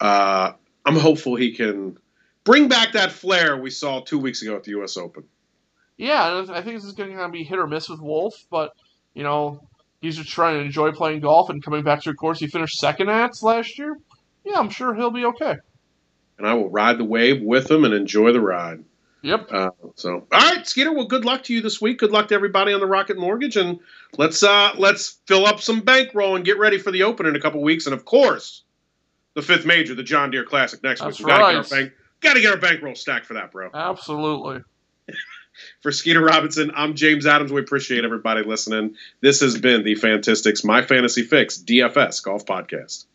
uh, I'm hopeful he can bring back that flair we saw two weeks ago at the U.S. Open. Yeah, I think this is going to be hit or miss with Wolff, but you know he's just trying to enjoy playing golf and coming back to a course he finished second at last year. Yeah, I'm sure he'll be okay. And I will ride the wave with him and enjoy the ride. Yep. Uh, so, all right, Skeeter. Well, good luck to you this week. Good luck to everybody on the Rocket Mortgage, and let's uh, let's fill up some bankroll and get ready for the Open in a couple weeks. And of course, the fifth major, the John Deere Classic next That's week. We right. gotta get our bank, gotta get our bankroll stacked for that, bro. Absolutely. For Skeeter Robinson, I'm James Adams. We appreciate everybody listening. This has been the Fantastics My Fantasy Fix DFS Golf Podcast.